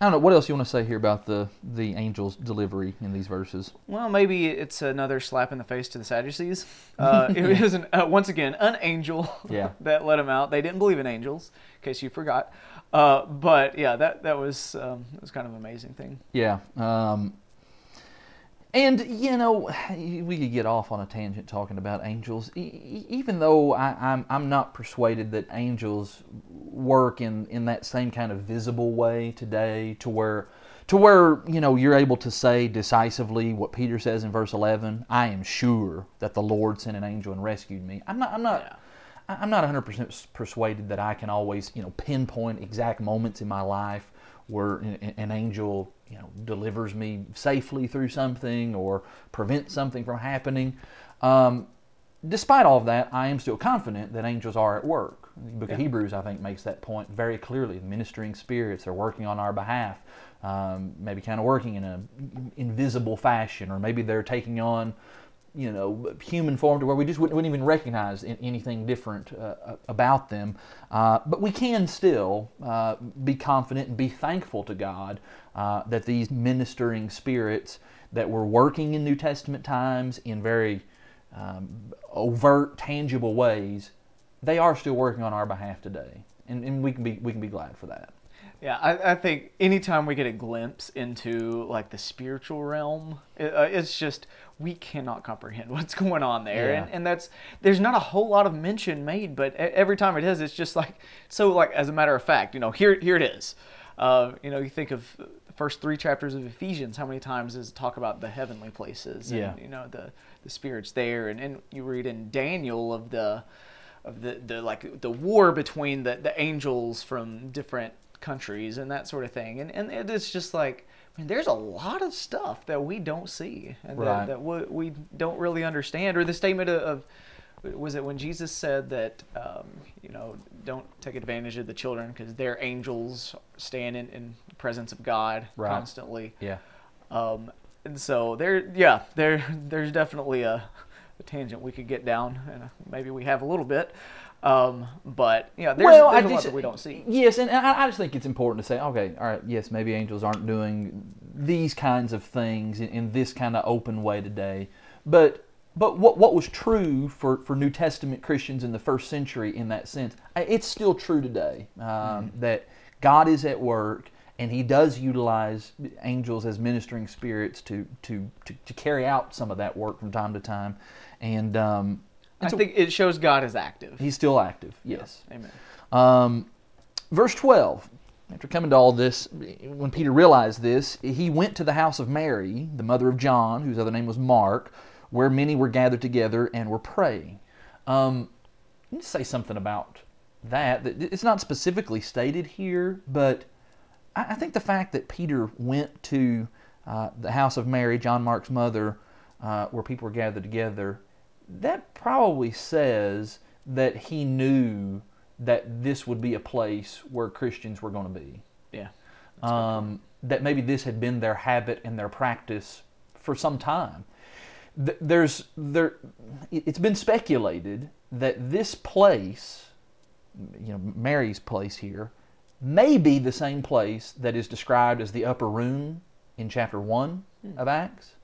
I don't know. What else you want to say here about the the angel's delivery in these verses? Well, maybe it's another slap in the face to the Sadducees. [LAUGHS] Uh, it was an, uh, once again an angel Yeah. [LAUGHS] that let them out. They didn't believe in angels, in case you forgot. Uh, but yeah, that that was um, that was kind of an amazing thing. Yeah. Um, and, you know, [SIGHS] we could get off on a tangent talking about angels, e- e- even though I, I'm, I'm not persuaded that angels work in, in that same kind of visible way today to where. To where you know you're able to say decisively what Peter says in verse 11. I am sure that the Lord sent an angel and rescued me. I'm not. I'm not. I- I'm not 100% persuaded that I can always, you know, pinpoint exact moments in my life where an an angel, you know, delivers me safely through something or prevents something from happening. Um, despite all of that, I am still confident that angels are at work. The book of Hebrews, I think, makes that point very clearly. Ministering spirits are working on our behalf, um, maybe kind of working in an invisible fashion, or maybe they're taking on you know, human form to where we just wouldn't, wouldn't even recognize in, anything different uh, about them. Uh, but we can still uh, be confident and be thankful to God uh, that these ministering spirits that were working in New Testament times in very um, overt, tangible ways, they are still working on our behalf today, and, and we can be we can be glad for that. Yeah, I, I think anytime we get a glimpse into like the spiritual realm, it, uh, it's just we cannot comprehend [LAUGHS] what's going on there, Yeah. and, and that's there's not a whole lot of mention made, but every time it is, it's just like so. Like as a matter of fact, you know, here here it is. Uh, you know, you think of the first three chapters of Ephesians. How many times does it talk about the heavenly places? And, Yeah. You know, the the spirits there, and and you read in Daniel of the of the, the like the war between the, the angels from different countries and that sort of thing and and it is just like I mean, there's a lot of stuff that we don't see and Right. that, that we, we don't really understand or the statement of, of was it when Jesus said that um, you know don't take advantage of the children because their angels stand in, in presence of God Right. constantly Yeah. um, and so there, yeah, there, there's definitely a, a tangent we could get down, and maybe we have a little bit. Um, but yeah, there's, well, there's I a lot just, that we don't see. Yes, and I, I just think it's important to say, okay, all right, yes, maybe angels aren't doing these kinds of things in, in this kind of open way today, but but what what was true for, for New Testament Christians in the first century in that sense, it's still true today um, that God is at work and He does utilize angels as ministering spirits to to, to, to carry out some of that work from time to time, and um, I so think it shows God is active. He's still active. Yes. Amen. Um, verse 12. After coming to all this, when Peter realized this, he went to the house of Mary, the mother of John, whose other name was Mark, where many were gathered together and were praying. Um, let me say something about that. It's not specifically stated here, but I, I think the fact that Peter went to uh, the house of Mary, John Mark's mother, uh, where people were gathered together, that probably says that he knew that this would be a place where Christians were going to be. Yeah. Um, that maybe this had been their habit and their practice for some time. There's there, it- it's been speculated that this place, you know, Mary's place here, may be the same place that is described as the upper room in chapter one of Acts,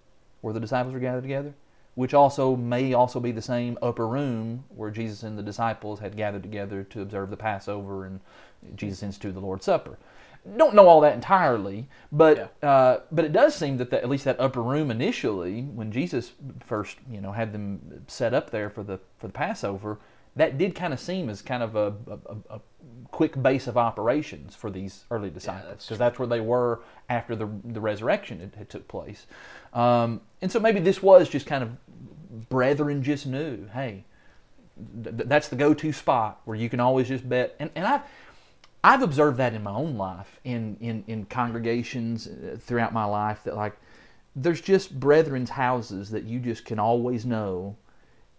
where the disciples were gathered together, which also may also be the same upper room where Jesus and the disciples had gathered together to observe the Passover and Jesus instituted the Lord's Supper. Don't know all that entirely, but uh, but it does seem that the, at least that upper room initially, when Jesus first you know had them set up there for the for the Passover, that did kind of seem as kind of a, a, a quick base of operations for these early disciples because that's where they were after the the resurrection had, had took place, um, and so maybe this was just kind of brethren just knew, hey, th- th- that's the go-to spot where you can always just bet, and and I've, I've observed that in my own life, in, in, in congregations uh, throughout my life, that like there's just brethren's houses that you just can always know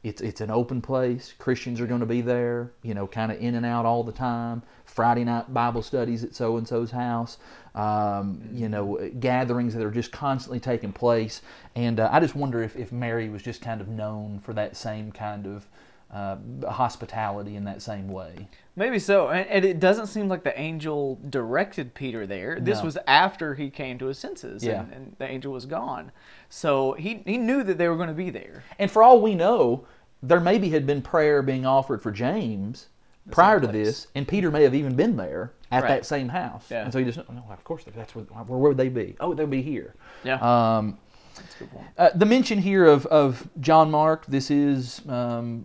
it's it's an open place. Christians are going to be there, you know, kind of in and out all the time. Friday night Bible studies at so and so's house, um, you know, gatherings that are just constantly taking place. And uh, I just wonder if, if Mary was just kind of known for that same kind of uh, hospitality in that same way. Maybe so, and, and it doesn't seem like the angel directed Peter there. This No. was after he came to his senses, Yeah. and, and the angel was gone. So he he knew that they were going to be there. And for all we know, there maybe had been prayer being offered for James prior to this, and Peter may have even been there at Right. that same house. Yeah. And so he just, no, of course, that's where, where would they be? Oh, they'd be here. Yeah. Um, That's good uh, the mention here of, of John Mark, this is um,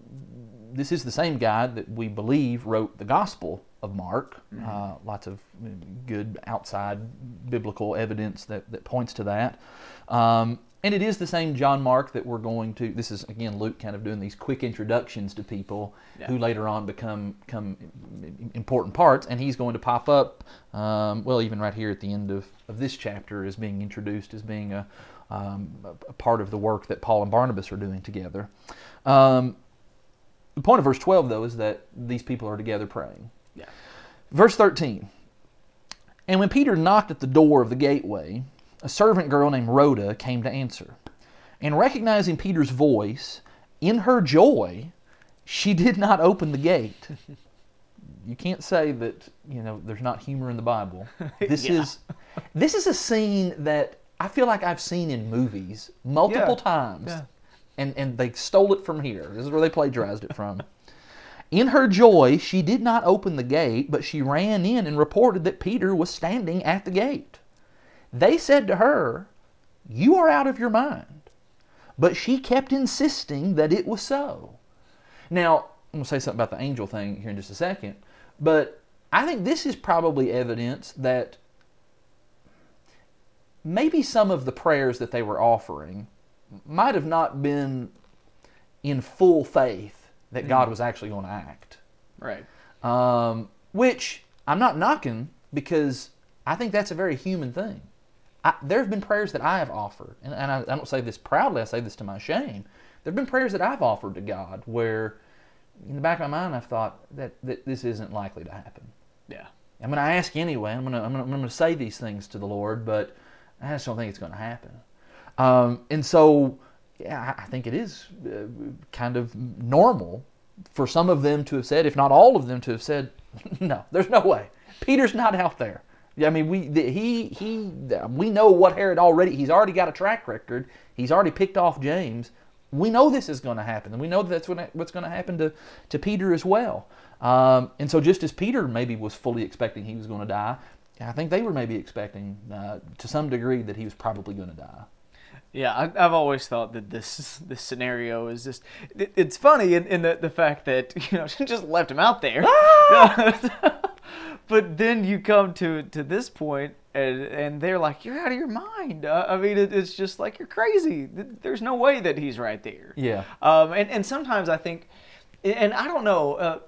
this is the same guy that we believe wrote the Gospel of Mark. Uh, lots of good outside biblical evidence that, that points to that. Um, and it is the same John Mark that we're going to. This is again Luke kind of doing these quick introductions to people Yeah. who later on become become important parts, and he's going to pop up. Um, well, even right here at the end of, of this chapter, is being introduced as being a, um, a a part of the work that Paul and Barnabas are doing together. Um, the point of verse 12, though, is that these people are together praying. Yeah. Verse 13 And when Peter knocked at the door of the gateway, a servant girl named Rhoda came to answer. And recognizing Peter's voice, in her joy, she did not open the gate. you can't say that you know there's not humor in the Bible. [LAUGHS] This Yeah. is this is a scene that I feel like I've seen in movies multiple Yeah. times, Yeah. and and they stole it from here. This is where they plagiarized it from. In her joy, she did not open the gate, but she ran in and reported that Peter was standing at the gate. They said to her, You are out of your mind. But she kept insisting that it was so. Now, I'm going to say something about the angel thing here in just a second, but I think this is probably evidence that maybe some of the prayers that they were offering might have not been in full faith that God was actually going to act. Right. Um, which I'm not knocking because I think that's a very human thing. I, there have been prayers that I have offered, and, and I, I don't say this proudly, I say this to my shame. There have been prayers that I've offered to God where, in the back of my mind, I've thought that, that this isn't likely to happen. Yeah. I'm going to ask anyway. I'm going to I'm going to, I'm going to say these things to the Lord, but I just don't think it's going to happen. Um, and so, yeah, I I think it is uh, kind of normal for some of them to have said, if not all of them, to have said, [LAUGHS] "No, there's no way. Peter's not out there." I mean, we the, he he we know what Herod already. He's already got a track record. He's already picked off James. We know this is going to happen, and we know that's what, what's going to happen to to Peter as well. Um, and so, just as Peter maybe was fully expecting he was going to die, I think they were maybe expecting uh, to some degree that he was probably going to die. Yeah, I, I've always thought that this this scenario is just it, it's funny in, in the the fact that [LAUGHS] you know she just left him out there. [LAUGHS] but then you come to to this point and and they're like you're out of your mind. Uh, I mean it, it's just like you're crazy. There's no way that he's right there. Yeah. Um, and and sometimes I think, and I don't know. Uh,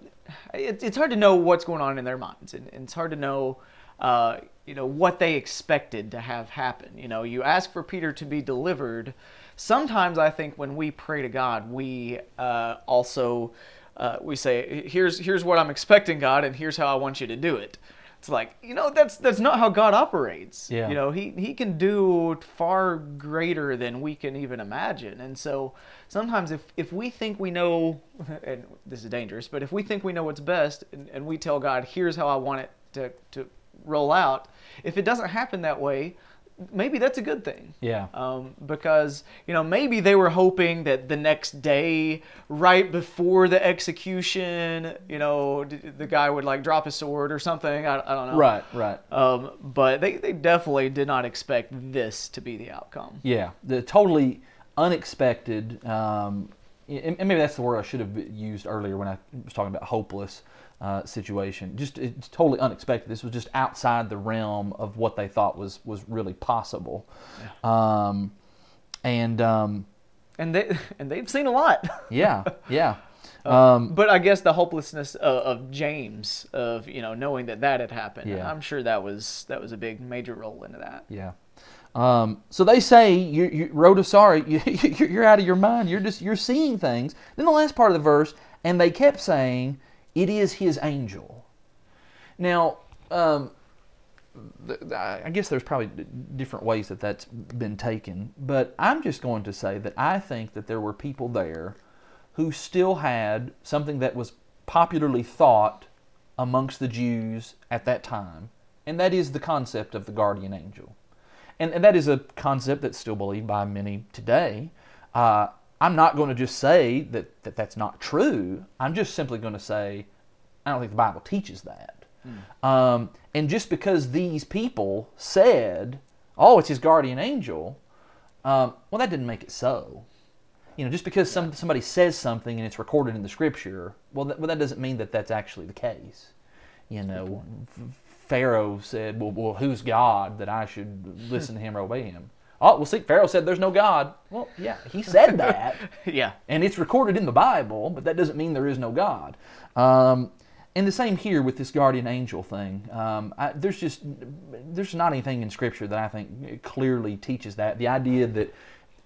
it, it's hard to know what's going on in their minds, and, and it's hard to know. Uh, you know what they expected to have happen. You know, you ask for Peter to be delivered. Sometimes I think when we pray to God, we uh, also uh, we say, "Here's here's what I'm expecting, God, and here's how I want you to do it." It's like you know that's that's not how God operates. Yeah. You know he he can do far greater than we can even imagine, and so sometimes if if we think we know, and this is dangerous, but if we think we know what's best, and, and we tell God, "Here's how I want it to to roll out," if it doesn't happen that way, maybe that's a good thing. Yeah. Um, because you know maybe they were hoping that the next day, right before the execution, you know, the guy would like drop his sword or something. I, I don't know. Right. Right. Um, but they, they definitely did not expect this to be the outcome. Yeah, the totally unexpected, um, and and maybe that's the word I should have used earlier when I was talking about hopeless uh, situation. Just it's totally unexpected. This was just outside the realm of what they thought was was really possible, um, and um, And they [LAUGHS] and they've seen a lot. yeah, yeah, [LAUGHS] [LAUGHS] um, but I guess the hopelessness of, of James of you know knowing that that had happened. Yeah. I'm sure that was that was a big major role into that. yeah. Um, so they say, you, you, Rhoda, sorry, you, you- you're out of your mind. You're just you're seeing things. Then the last part of the verse, and they kept saying, "It is His angel." Now, um, I guess there's probably different ways that that's been taken, but I'm just going to say that I think that there were people there who still had something that was popularly thought amongst the Jews at that time, and that is the concept of the guardian angel. And, and that is a concept that's still believed by many today. Uh, I'm not going to just say that, that that's not true. I'm just simply going to say, I don't think the Bible teaches that. Um, and just because these people said, oh, it's his guardian angel, um, well, that didn't make it so. You know, just because some, somebody says something and it's recorded in the scripture, well, that, well, that doesn't mean that that's actually the case. You know, Pharaoh said, well, well, who's God that I should listen to him or obey him? Oh, well, see, Pharaoh said there's no God. Well, yeah, he said [LAUGHS] that yeah. and it's recorded in the Bible, but that doesn't mean there is no God. Um, and the same here with this guardian angel thing. Um, I, there's just there's not anything in Scripture that I think clearly teaches that. The idea that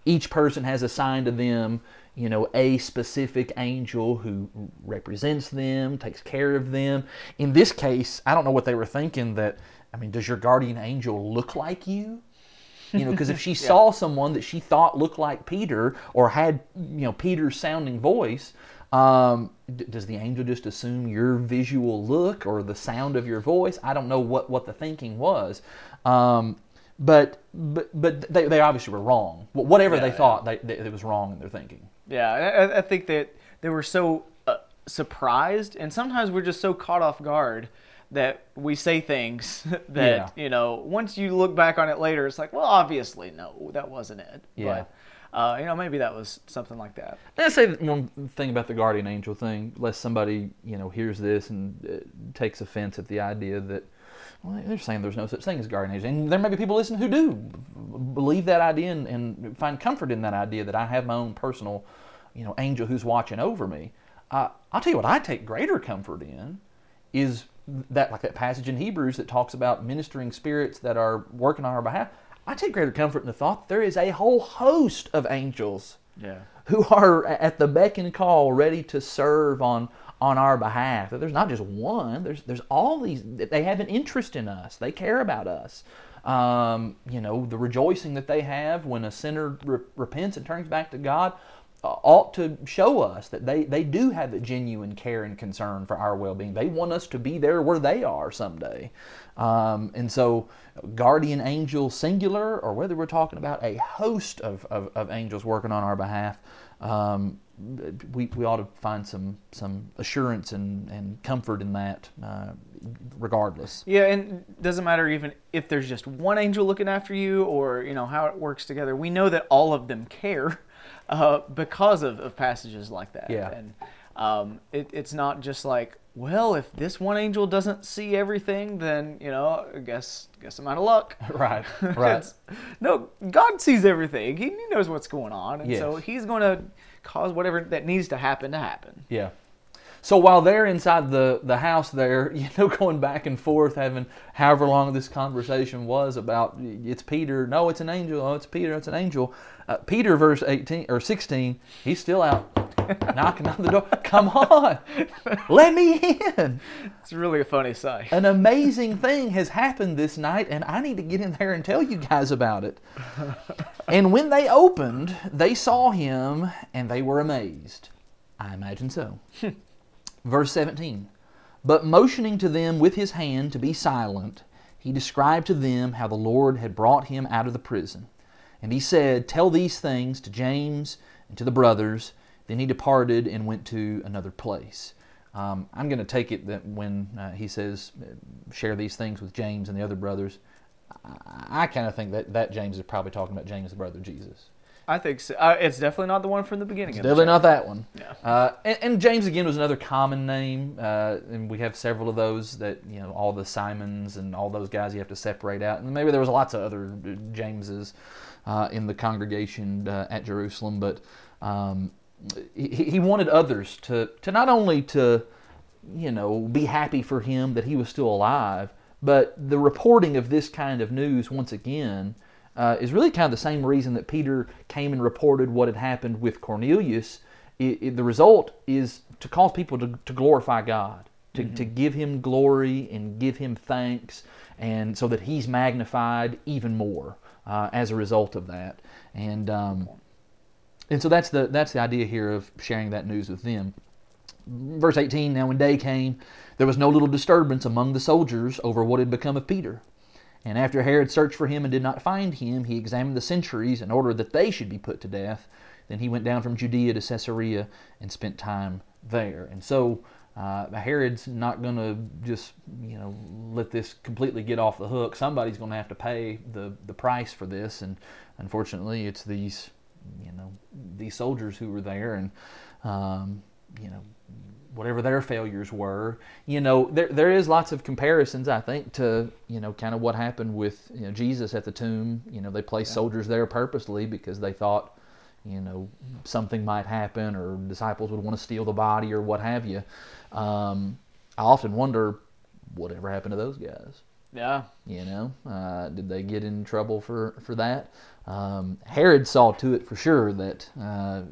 each person has assigned to them, you know, a specific angel who represents them, takes care of them. In this case, I don't know what they were thinking. That I mean, does your guardian angel look like you? You know, because if she [LAUGHS] saw someone that she thought looked like Peter or had, you know, Peter's sounding voice, um, d- does the angel just assume your visual look or the sound of your voice? I don't know what, what the thinking was. Um, but but but they, they obviously were wrong. Whatever Yeah, they yeah. thought, they, they, it was wrong in their thinking. Yeah, I, I- I think that they were so uh, surprised, and sometimes we're just so caught off guard that we say things [LAUGHS] that Yeah. you know. Once you look back on it later, it's like, well, obviously, no, that wasn't it. Yeah. But uh, you know, maybe that was something like that. Let's say one thing about the guardian angel thing, lest somebody you know hears this and uh, takes offense at the idea that well, they're saying there's no such thing as guardian angel, and there may be people listening who do believe that idea and, and find comfort in that idea that I have my own personal, you know, angel who's watching over me. Uh, I'll tell you what I take greater comfort in is that like that passage in Hebrews that talks about ministering spirits that are working on our behalf. I take greater comfort in the thought that there is a whole host of angels Yeah. who are at the beck and call, ready to serve on on our behalf. That There's not just one. There's there's all these. They have an interest in us. They care about us. Um, you know, the rejoicing that they have when a sinner re- repents and turns back to God ought to show us that they, they do have a genuine care and concern for our well-being. They want us to be there where they are someday. Um, and so, guardian angel singular, or whether we're talking about a host of, of, of angels working on our behalf, um, we, we ought to find some some assurance and, and comfort in that, uh, regardless. Yeah, and doesn't matter even if there's just one angel looking after you or, you know, how it works together. We know that all of them care [LAUGHS] uh, because of, of passages like that. Yeah. And um, it, it's not just like, well, if this one angel doesn't see everything, then, you know, I guess, guess I'm out of luck. [LAUGHS] Right, [LAUGHS] right. No, God sees everything. He, he knows what's going on. And so he's going to cause whatever that needs to happen to happen. Yeah. So while they're inside the, the house there, [LAUGHS] you know, going back and forth, having however long this conversation was about it's Peter, no, it's an angel, oh, it's Peter, it's an angel. Uh, Peter, verse 18 or 16, he's still out [LAUGHS] knocking on the door. Come on, [LAUGHS] let me in. It's really a funny sight. An amazing thing has happened this night, and I need to get in there and tell you guys about it. And when they opened, they saw him and they were amazed. I imagine so. Verse 17 But motioning to them with his hand to be silent, he described to them how the Lord had brought him out of the prison. And he said, Tell these things to James and to the brothers. Then he departed and went to another place. Um, I'm going to take it that when uh, he says, uh, Share these things with James and the other brothers, I, I kind of think that, that James is probably talking about James, the brother of Jesus. I think so. Uh, it's definitely not the one from the beginning. the Definitely not that one. Yeah. Uh, and, and James again was another common name, uh, and we have several of those that you know all the Simons and all those guys you have to separate out. And maybe there was lots of other Jameses uh, in the congregation uh, at Jerusalem, but um, he, he wanted others to to not only to you know be happy for him that he was still alive, but the reporting of this kind of news once again uh, is really kind of the same reason that Peter came and reported what had happened with Cornelius. It, it- the result is to cause people to, to glorify God, to, to give Him glory and give Him thanks, and so that He's magnified even more uh, as a result of that. And um, and so that's the that's the idea here of sharing that news with them. Verse 18 Now, when day came, there was no little disturbance among the soldiers over what had become of Peter. And after Herod searched for him and did not find him, he examined the sentries and ordered that they should be put to death. Then he went down from Judea to Caesarea and spent time there. And so uh, Herod's not going to just you know let this completely get off the hook. Somebody's going to have to pay the the price for this, and unfortunately, it's these you know these soldiers who were there, and um, you know whatever their failures were. You know, there there is lots of comparisons, I think, to you know kind of what happened with you know Jesus at the tomb. You know, they placed soldiers there purposely because they thought you know something might happen or disciples would want to steal the body or what have you. Um, I often wonder whatever happened to those guys. Yeah. You know, uh, did they get in trouble for for that? Um, Herod saw to it for sure that uh,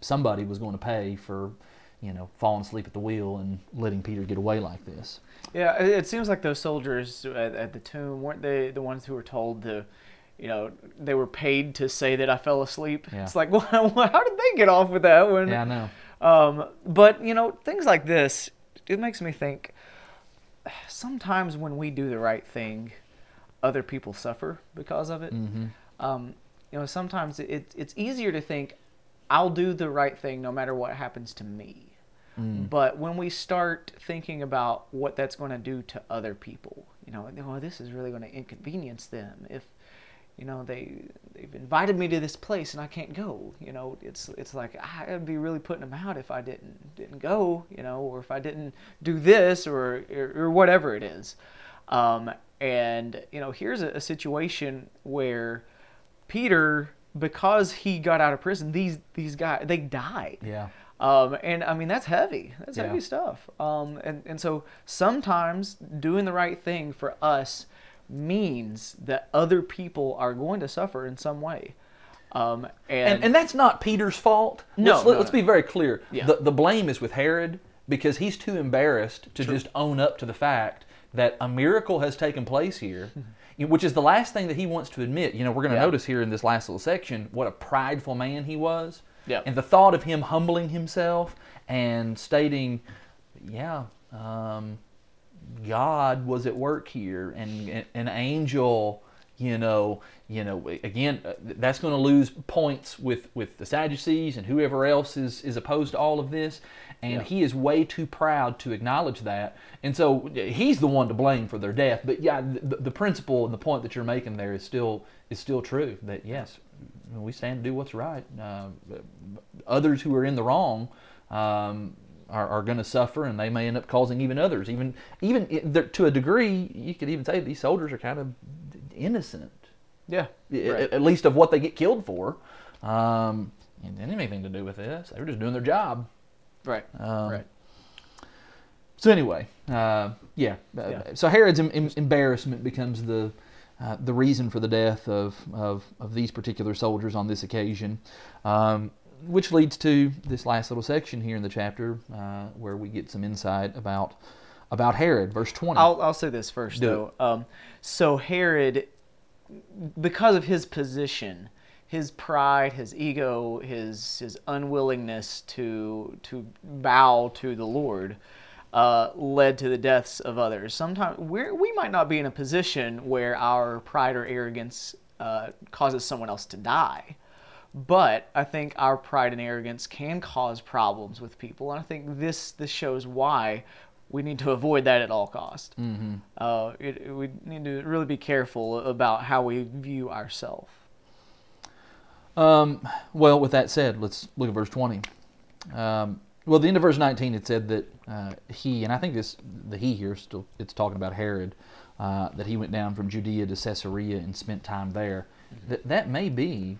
somebody was going to pay for, you know, falling asleep at the wheel and letting Peter get away like this. Yeah, it, seems like those soldiers at, at the tomb weren't they the ones who were told to you know, they were paid to say that I fell asleep. Yeah. It's like, [LAUGHS] well, how did they get off with that one? Yeah, I know. Um, but you know, things like this, it makes me think. Sometimes when we do the right thing, other people suffer because of it. Mm-hmm. Um, you know, sometimes it, it's easier to think, I'll do the right thing no matter what happens to me. Mm. But when we start thinking about what that's going to do to other people, you know, oh, this is really going to inconvenience them. If, you know, they they've invited me to this place and I can't go. You know, it's it's like I'd be really putting them out if I didn't didn't go. You know, or if I didn't do this or or, or whatever it is. Um, and you know, here's a, a situation where Peter, because he got out of prison, these these guys they died. Yeah. Um, and I mean that's heavy. That's Yeah. heavy stuff. Um, and and so sometimes doing the right thing for us means that other people are going to suffer in some way. Um, and, And, and that's not Peter's fault. No, let's, no, let's no. be very clear. Yeah. The, the blame is with Herod because he's too embarrassed to just own up to the fact that a miracle has taken place here, [LAUGHS] which is the last thing that he wants to admit. You know, we're going to Yeah. notice here in this last little section what a prideful man he was. Yeah. And the thought of him humbling himself and stating, yeah, um, God was at work here, and an angel, you know, you know, again, uh, that's going to lose points with with the Sadducees and whoever else is is opposed to all of this, and Yeah. he is way too proud to acknowledge that, and so he's the one to blame for their death. But yeah, the, the principle and the point that you're making there is still is still true. That yes, we stand to do what's right. Uh, others who are in the wrong. Um, are, are going to suffer, and they may end up causing even others. Even even to a degree, you could even say these soldiers are kind of innocent, yeah, right. at least of what they get killed for. Um, and didn't have anything to do with this. They were just doing their job. right, Um, right. So anyway, uh, yeah. Yeah. So Herod's em- em- embarrassment becomes the uh, the reason for the death of, of, of these particular soldiers on this occasion, um, which leads to this last little section here in the chapter uh, where we get some insight about about Herod, verse twenty. I'll, I'll say this first, Do though. Um, so Herod, because of his position, his pride, his ego, his his unwillingness to to bow to the Lord, uh, led to the deaths of others. Sometimes we we might not be in a position where our pride or arrogance uh, causes someone else to die. But I think our pride and arrogance can cause problems with people, and I think this this shows why we need to avoid that at all cost. Mm-hmm. Uh, it, we need to really be careful about how we view ourselves. Um, well, with that said, let's look at verse 20. Um, well, the end of verse 19, it said that uh, he, and I think this, the he here, still, it's talking about Herod, uh, that he went down from Judea to Caesarea and spent time there. That that may be,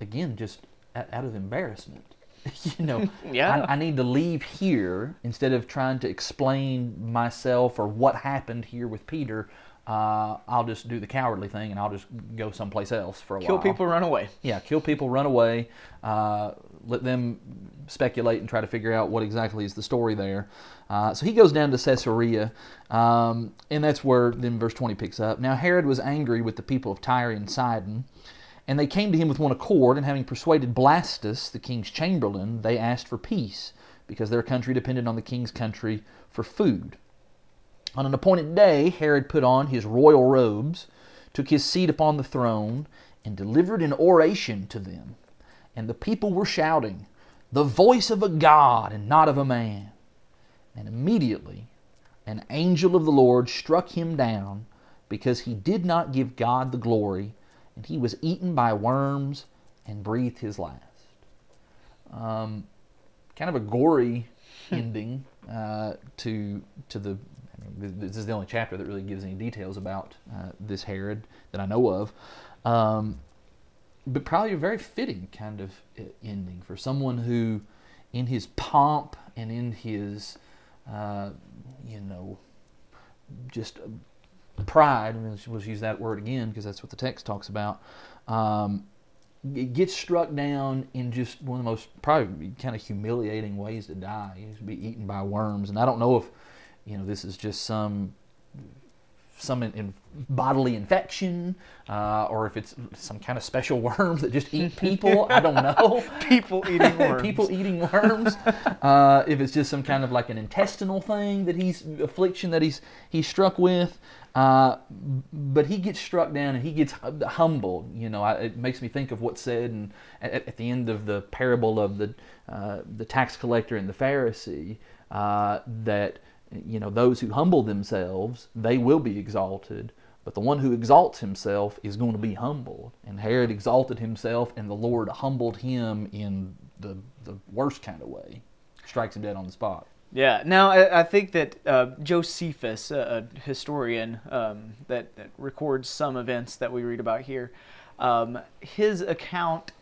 again, just out, out of embarrassment. [LAUGHS] you know, [LAUGHS] Yeah. I, I need to leave here instead of trying to explain myself or what happened here with Peter. Uh, I'll just do the cowardly thing and I'll just go someplace else for a Kill while. Kill people, run away. Yeah, kill people, run away, uh, let them speculate and try to figure out what exactly is the story there. Uh, so he goes down to Caesarea, um, and that's where then verse 20 picks up. Now Herod was angry with the people of Tyre and Sidon, and they came to him with one accord, and having persuaded Blastus, the king's chamberlain, they asked for peace, because their country depended on the king's country for food. On an appointed day, Herod put on his royal robes, took his seat upon the throne, and delivered an oration to them. And the people were shouting, The voice of a God and not of a man. And immediately an angel of the Lord struck him down, because he did not give God the glory, and he was eaten by worms and breathed his last. Um, kind of a gory [LAUGHS] ending uh, to to the. I mean, this is the only chapter that really gives any details about uh, this Herod that I know of, um, but probably a very fitting kind of uh, ending for someone who, in his pomp and in his, uh, you know, just pride. Let's use that word again because that's what the text talks about. Um, gets struck down in just one of the most probably kind of humiliating ways to die. He's be eaten by worms, and I don't know if you know this is just some some in, in bodily infection, uh, or if it's some kind of special [LAUGHS] worms that just eat people. I don't know. [LAUGHS] People eating [LAUGHS] worms. people eating worms. uh, if it's just some kind of like an intestinal thing that he's affliction that he's he's struck with. Uh, but he gets struck down and he gets humbled. You know, I, it makes me think of what's said and at, at, the end of the parable of the uh, the tax collector and the Pharisee uh, that you know those who humble themselves they will be exalted but the one who exalts himself is going to be humbled. And herod exalted himself and the lord humbled him in the, the worst kind of way. Strikes him dead on the spot. Yeah now i, I think that uh, josephus a, a historian um, that, that, records some events that we read about here um, his account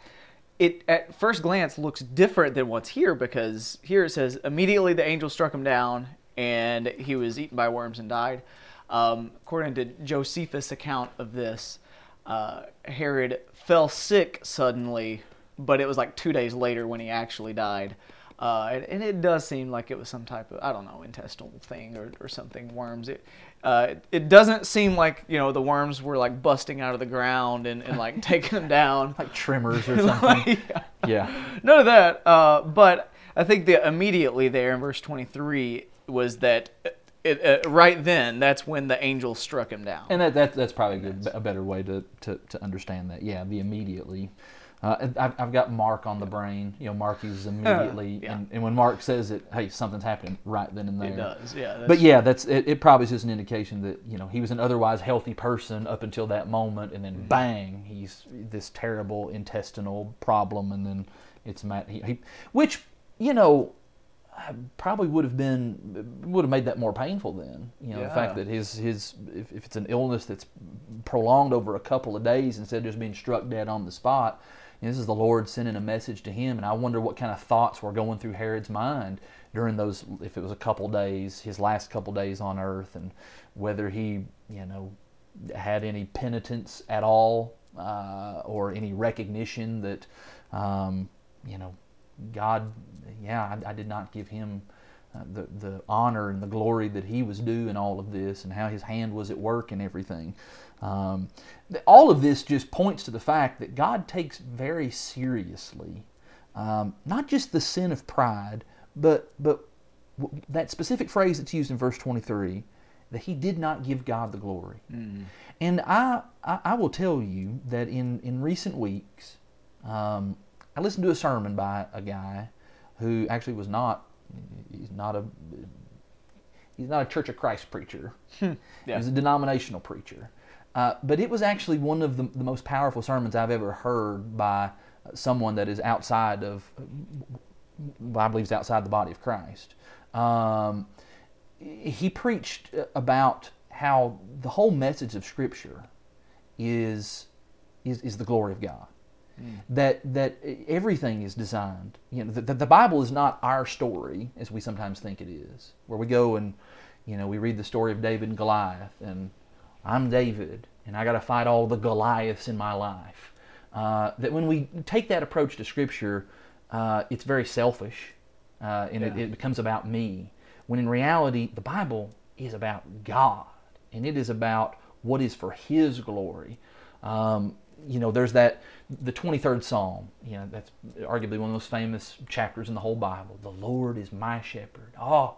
it at first glance looks different than what's here because here it says immediately the angel struck him down and he was eaten by worms and died. Um, according to Josephus' account of this, uh, Herod fell sick suddenly, but it was like two days later when he actually died. Uh, and, and, it does seem like it was some type of I don't know intestinal thing or, or something worms. It, uh, it, it doesn't seem like you know the worms were like busting out of the ground and, and like [LAUGHS] taking them down like tremors or [LAUGHS] something. yeah. yeah. none of that. Uh, but I think that immediately there in verse 23 was that it, uh, right then that's when the angel struck him down. And that, that that's probably a, good, a better way to, to, to understand that. Yeah, the immediately. Uh, I've, I've got Mark on the brain. You know, Mark uses [LAUGHS] immediately, yeah. and, and when Mark says it, hey, something's happening right then and there. It does, yeah. But yeah, that's it, it. Probably is just an indication that you know he was an otherwise healthy person up until that moment, and then mm-hmm. bang, he's this terrible intestinal problem, and then it's he, he which you know probably would have been would have made that more painful then you know yeah. the fact that his his if, if, it's an illness that's prolonged over a couple of days instead of just being struck dead on the spot you know, this is the lord sending a message to him and i wonder what kind of thoughts were going through herod's mind during those if it was a couple days his last couple days on earth and whether he you know had any penitence at all uh, or any recognition that um, you know God, yeah, I, I did not give him uh, the, the honor and the glory that he was due in all of this and how his hand was at work and everything. Um, all of this just points to the fact that God takes very seriously um, not just the sin of pride, but, but that specific phrase that's used in verse 23 that he did not give God the glory. Mm. And I, I, I, will tell you that in, in recent weeks, um, I listened to a sermon by a guy who actually was not he's not a he's not a Church of Christ preacher. Hmm. yeah. He's a denominational preacher. Uh, but it was actually one of the, the, most powerful sermons I've ever heard by someone that is outside of, I believe, is outside the body of Christ. Um, he preached about how the whole message of Scripture is, is, is the glory of God. Mm. That that everything is designed. You know, the, the Bible is not our story as we sometimes think it is, where we go and you know we read the story of David and Goliath, and I'm David, and I got to fight all the Goliaths in my life. Uh, that when we take that approach to Scripture, uh, it's very selfish, uh, and yeah. it, it becomes about me. When in reality, the Bible is about God, and it is about what is for His glory. Um, you know, there's that the 23rd Psalm. You know, that's arguably one of the most famous chapters in the whole Bible. The Lord is my shepherd. Oh,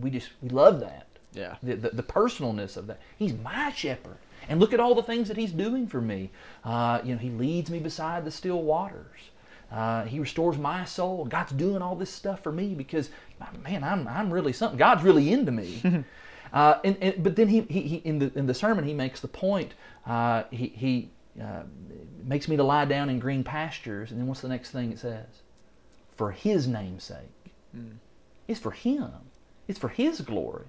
we just we love that. Yeah. The, the, the personalness of that. He's my shepherd, and look at all the things that He's doing for me. Uh, you know, He leads me beside the still waters. Uh, he restores my soul. God's doing all this stuff for me because, man, I'm, I'm really something. God's really into me. [LAUGHS] uh, and, and, but then he, he, he, in the in the sermon he makes the point. Uh, he he uh, makes me to lie down in green pastures. And then what's the next thing it says? For His name's sake. Mm. It's for Him. It's for His glory.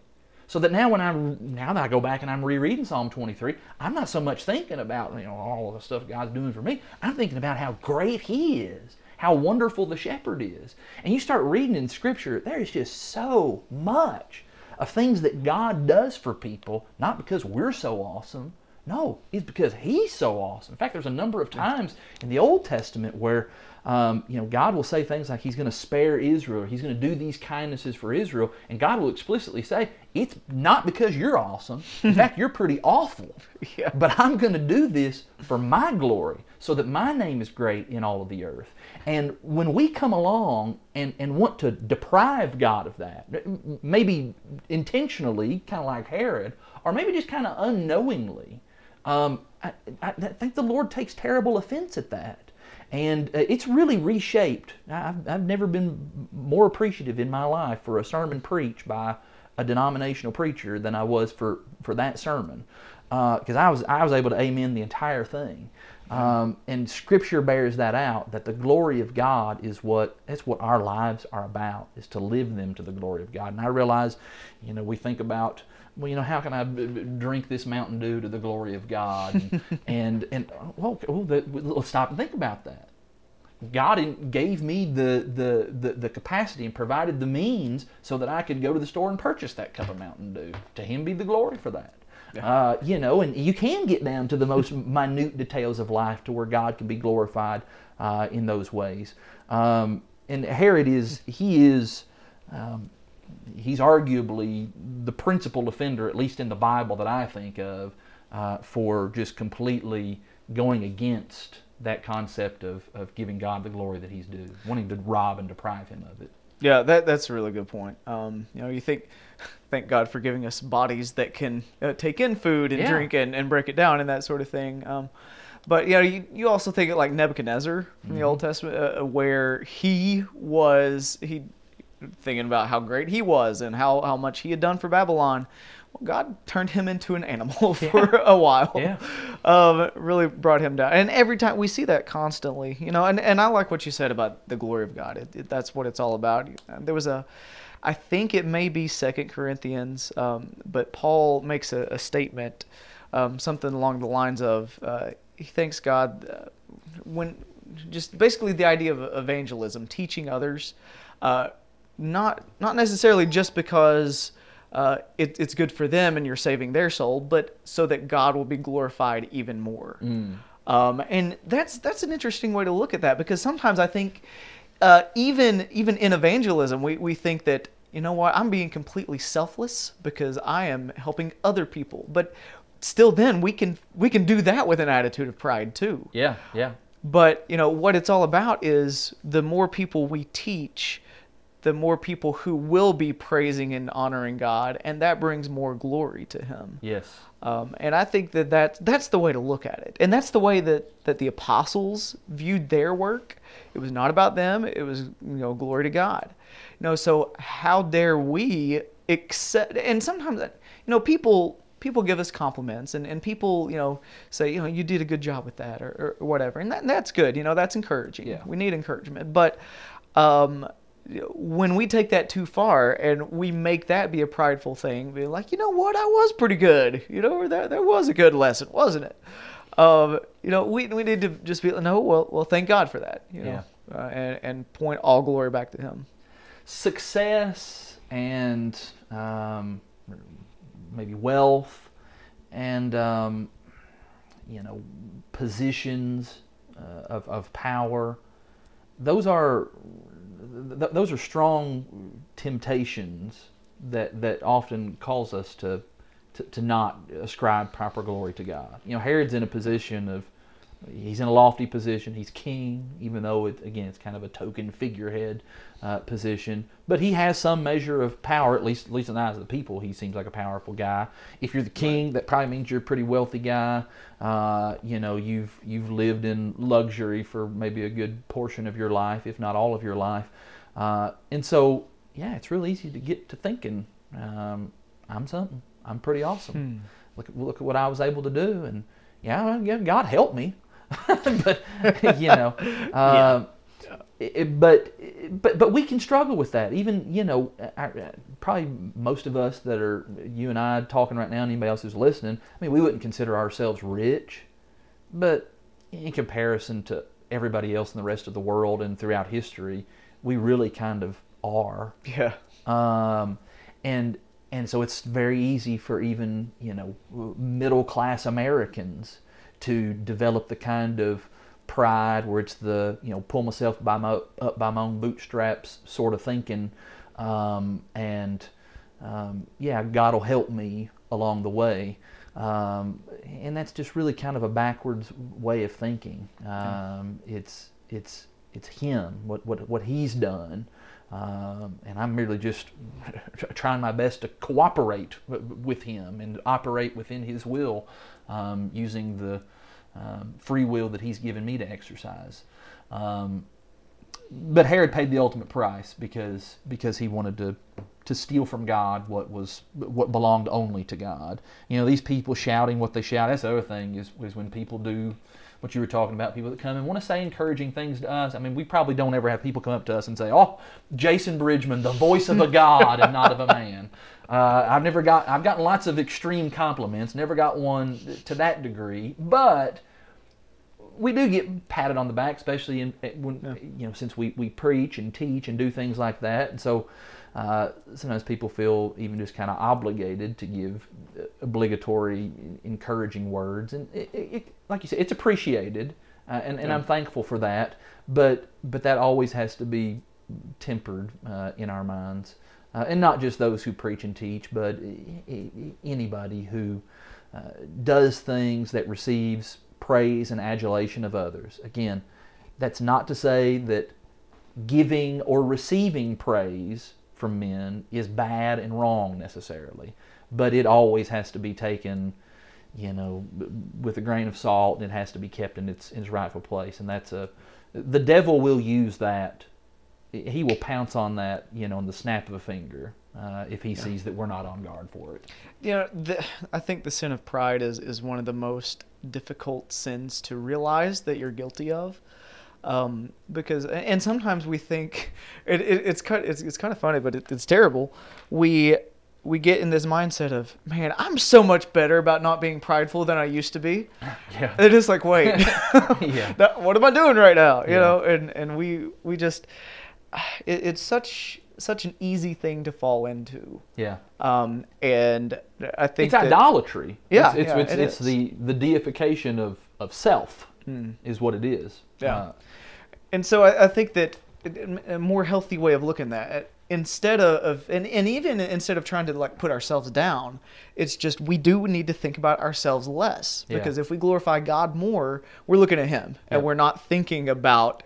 So that now when I now that I go back and I'm rereading Psalm 23, I'm not so much thinking about you know all the stuff God's doing for me. I'm thinking about how great He is, how wonderful the Shepherd is. And you start reading in Scripture, there is just so much of things that God does for people, not because we're so awesome, no, it's because he's so awesome. In fact, there's a number of times in the Old Testament where um, you know, God will say things like He's going to spare Israel, He's going to do these kindnesses for Israel, and God will explicitly say, it's not because you're awesome. In [LAUGHS] fact, you're pretty awful. Yeah. But I'm going to do this for my glory, so that my name is great in all of the earth. And when we come along and, and want to deprive God of that, maybe intentionally, kind of like Herod, or maybe just kind of unknowingly, um, I, I, think the Lord takes terrible offense at that. And uh, it's really reshaped. I've, I've never been more appreciative in my life for a sermon preached by a denominational preacher than I was for, for that sermon. Because I, was, I was able to amen the entire thing. Um, and Scripture bears that out that the glory of God is what that's what our lives are about is to live them to the glory of God. And I realize, you know, we think about well, you know, how can I b- b- drink this Mountain Dew to the glory of God? And [LAUGHS] and, and well, well the, let's stop and think about that. God in- gave me the, the, the, the capacity and provided the means so that I could go to the store and purchase that cup of Mountain Dew. To Him be the glory for that. Uh, you know, and you can get down to the most [LAUGHS] minute details of life to where God can be glorified uh, in those ways. Um, and Herod is, he is, um, he's arguably the principal offender, at least in the Bible that I think of, uh, for just completely going against that concept of, of giving God the glory that he's due, wanting to rob and deprive him of it. Yeah, that that's a really good point. Um, you know, you think, thank God for giving us bodies that can uh, take in food and Yeah. drink and, and break it down and that sort of thing. Um, but you know, you, you also think of like Nebuchadnezzar from the Old Testament, uh, where he was he thinking about how great he was and how, how much he had done for Babylon. Well, God turned him into an animal [LAUGHS] for a while. Yeah. Um, really brought him down. And every time we see that constantly, you know, and, and I like what you said about the glory of God. It, it, that's what it's all about. There was a, I think it may be Second Corinthians, um, but Paul makes a, a statement, um, something along the lines of, uh, he thanks God uh, when, just basically the idea of evangelism, teaching others, uh, not not necessarily just because uh, it, it's good for them and you're saving their soul, but so that God will be glorified even more. Um, and that's that's an interesting way to look at that because sometimes I think uh, even even in evangelism we, we think that you know what I'm being completely selfless because I am helping other people, but still then we can we can do that with an attitude of pride too. Yeah, yeah. But you know what it's all about is the more people we teach, the more people who will be praising and honoring God, and that brings more glory to Him. Yes. Um, and I think that, that that's the way to look at it, and that's the way that, that the apostles viewed their work. It was not about them; it was you know glory to God. You know, so how dare we accept? And sometimes you know people people give us compliments, and, and people you know say you know you did a good job with that or, or whatever, and that, that's good. You know, that's encouraging. Yeah. We need encouragement, but um, when we take that too far and we make that be a prideful thing, be like, you know what, I was pretty good. You know, that that was a good lesson, wasn't it? Um, you know, we we need to just be no, well, well, thank God for that. You know, uh, and and point all glory back to Him. Success and um, maybe wealth and um, you know positions uh, of, of power. Those are th- those are strong temptations that that often cause us to, to to not ascribe proper glory to God. You know, Herod's in a position of he's in a lofty position. He's king, even though it again it's kind of a token figurehead uh, position. But he has some measure of power, at least at least in the eyes of the people. He seems like a powerful guy. If you're the king, that probably means you're a pretty wealthy guy. Uh, you know, you've you've lived in luxury for maybe a good portion of your life, if not all of your life. Uh, and so, yeah, it's real easy to get to thinking, um, I'm something. I'm pretty awesome. Look at look at what I was able to do, and yeah, God help me. [LAUGHS] but you know, [LAUGHS] um, it- but but but we can struggle with that. Even you know, I, I- probably most of us that are you and I talking right now, and anybody else who's listening. I mean, we wouldn't consider ourselves rich, but in comparison to everybody else in the rest of the world and throughout history, we really kind of are. Yeah. Um, and and so it's very easy for even you know middle class Americans to develop the kind of pride, where it's the you know pull myself by my up by my own bootstraps sort of thinking, um, and um, yeah, God will help me along the way. Um, and that's just really kind of a backwards way of thinking. Um, it's it's it's Him, what what what He's done, um, and I'm merely just [LAUGHS] trying my best to cooperate with Him and operate within His will, um, using the um, free will that He's given me to exercise. Um, but Herod paid the ultimate price because because he wanted to to steal from God what was what belonged only to God. You know, these people shouting what they shout. That's the other thing is is when people do what you were talking about, people that come and want to say encouraging things to us. I mean, we probably don't ever have people come up to us and say, "Oh, Jason Bridgman, the voice of a God and not of a man." Uh, I've never got I've gotten lots of extreme compliments, never got one to that degree, but we do get patted on the back, especially in, when yeah. you know since we, we preach and teach and do things like that, and so uh, sometimes people feel even just kind of obligated to give obligatory, encouraging words, and it, it, like you said, it's appreciated, uh, and, and yeah. I'm thankful for that. But but that always has to be tempered uh, in our minds, uh, and not just those who preach and teach, but anybody who uh, does things that receives praise and adulation of others. Again, that's not to say that giving or receiving praise from men is bad and wrong necessarily, but it always has to be taken, you know, with a grain of salt and it has to be kept in its, in its rightful place. And that's a, the devil will use that. He will pounce on that, you know, in the snap of a finger. Uh, if he yeah. sees that we're not on guard for it. Yeah, the, I think the sin of pride is, is one of the most difficult sins to realize that you're guilty of. Um, because and sometimes we think [LAUGHS] it, it, it's kind it's, it's kind of funny, but it, it's terrible. We we get in this mindset of man, I'm so much better about not being prideful than I used to be. [LAUGHS] Yeah, it is like wait, [LAUGHS] yeah, that, what am I doing right now? You yeah. know, and and we we just [SIGHS] it, it's such such an easy thing to fall into. Yeah. Um, and I think it's that, idolatry. Yeah, it's it's, yeah, it's, it it's the the deification of of self mm. is what it is. Yeah. Uh, and so I, I, think that a more healthy way of looking at it instead of, of and, and even instead of trying to like put ourselves down it's just we do need to think about ourselves less because yeah. if we glorify god more we're looking at him yeah. and we're not thinking about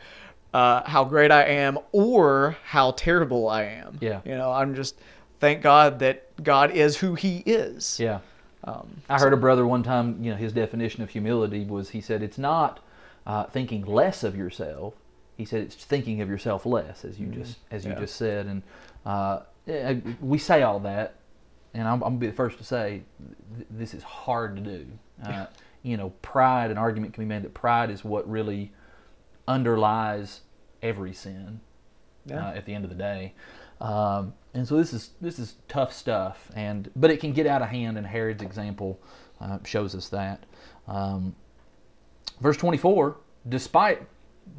uh, how great I am or how terrible I am. Yeah. You know, I'm just thank God that God is who He is. Yeah. Um, I heard a brother one time. You know, his definition of humility was he said it's not uh, thinking less of yourself. He said it's thinking of yourself less, as you mm-hmm. just as you yeah. just said. And uh, we say all that, and I'm, I'm, gonna be the first to say th- this is hard to do. Uh, you know, pride. An argument can be made that pride is what really underlies every sin yeah. uh, at the end of the day. Um, and so this is this is tough stuff, and but it can get out of hand, and Herod's example uh, shows us that. Um, verse 24, despite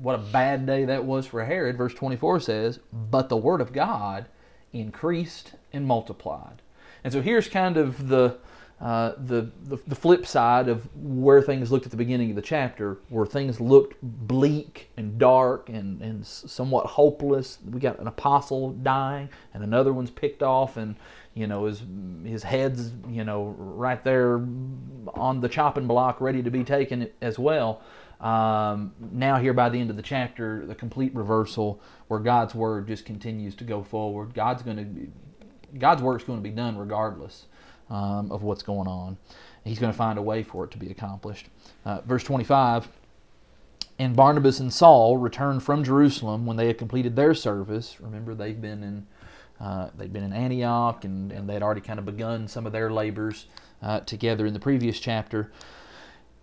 what a bad day that was for Herod, verse 24 says, "But the word of God increased and multiplied." And so here's kind of the uh, the, the, the flip side of where things looked at the beginning of the chapter, where things looked bleak and dark and, and somewhat hopeless. We got an apostle dying, and another one's picked off, and you know his his head's you know right there on the chopping block, ready to be taken as well. Um, now here by the end of the chapter, the complete reversal, where God's word just continues to go forward. God's going to God's work's going to be done regardless um, of what's going on. He's going to find a way for it to be accomplished. Uh, verse 25 And Barnabas and Saul returned from Jerusalem when they had completed their service. Remember, they've been in. Uh, they'd been in Antioch and, and they'd already kind of begun some of their labors uh, together in the previous chapter.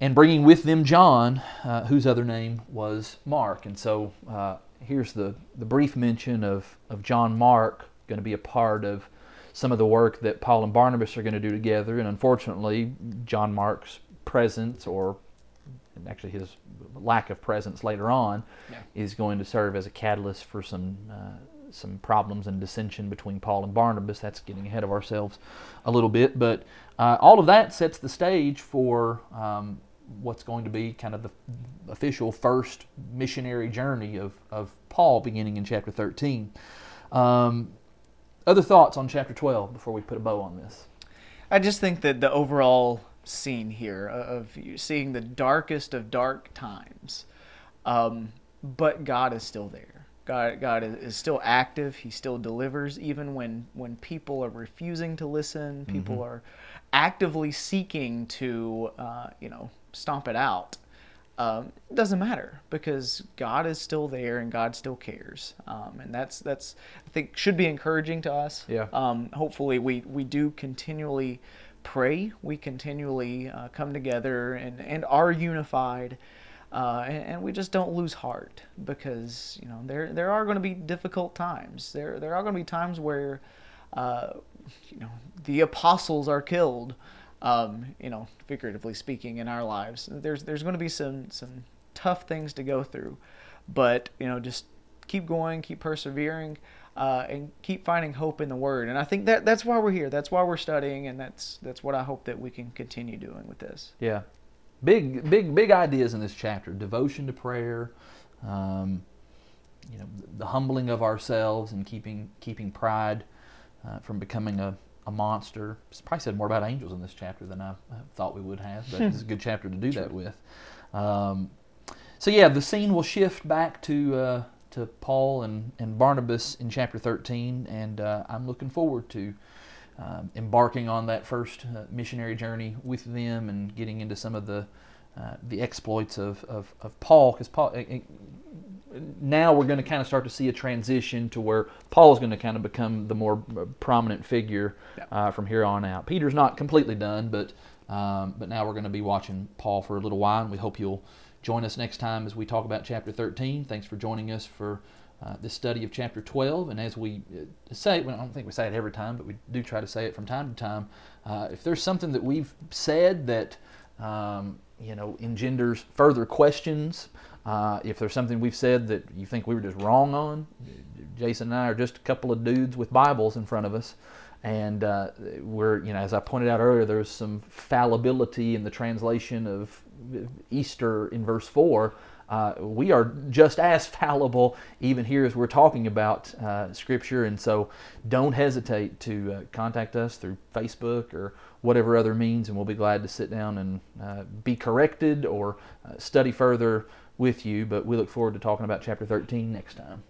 And bringing with them John, uh, whose other name was Mark. And so uh, here's the, the brief mention of, of John Mark, going to be a part of some of the work that Paul and Barnabas are going to do together. And unfortunately, John Mark's presence, or actually his lack of presence later on, yeah. is going to serve as a catalyst for some. Uh, some problems and dissension between Paul and Barnabas. That's getting ahead of ourselves a little bit, but uh, all of that sets the stage for um, what's going to be kind of the official first missionary journey of, of Paul beginning in chapter 13. Um, other thoughts on chapter 12 before we put a bow on this? I just think that the overall scene here of seeing the darkest of dark times, um, but God is still there. God, God is still active. He still delivers, even when when people are refusing to listen. People mm-hmm. are actively seeking to, uh, you know, stomp it out. Um, it doesn't matter because God is still there and God still cares, um, and that's that's I think should be encouraging to us. Yeah. Um, hopefully, we we do continually pray. We continually uh, come together and and are unified. Uh, and, and, we just don't lose heart because you know there there are going to be difficult times. There there are going to be times where uh, you know the apostles are killed. Um, you know, figuratively speaking, in our lives, there's there's going to be some some tough things to go through, but you know just keep going, keep persevering. Uh, and keep finding hope in the Word. And I think that that's why we're here. That's why we're studying, and that's that's what I hope that we can continue doing with this. Yeah, big, big, big ideas in this chapter: devotion to prayer, um, you know, the humbling of ourselves and keeping keeping pride uh, from becoming a, a monster. Probably said more about angels in this chapter than I, thought we would have, but it's a good chapter to do that with. Um, so yeah, the scene will shift back to uh, to Paul and, and Barnabas in chapter 13, and uh, I'm looking forward to um, embarking on that first uh, missionary journey with them and getting into some of the uh, the exploits of, of, of Paul, because Paul. Now we're going to kind of start to see a transition to where Paul is going to kind of become the more uh, prominent figure uh, from here on out. Peter's not completely done, but um, but now we're going to be watching Paul for a little while, and we hope you'll join us next time as we talk about chapter 13. Thanks for joining us for uh, this study of chapter 12. And as we uh, say, well, I don't think we say it every time, but we do try to say it from time to time. Uh, if there's something that we've said that um, you know engenders further questions, uh, if there's something we've said that you think we were just wrong on, Jason and I are just a couple of dudes with Bibles in front of us. And uh, we're, you know, as I pointed out earlier, there's some fallibility in the translation of Easter in verse 4 uh, we are just as [LAUGHS] fallible even here as we're talking about uh, Scripture. And so don't hesitate to uh, contact us through Facebook or whatever other means, and we'll be glad to sit down and uh, be corrected or uh, study further with you. But we look forward to talking about chapter 13 next time.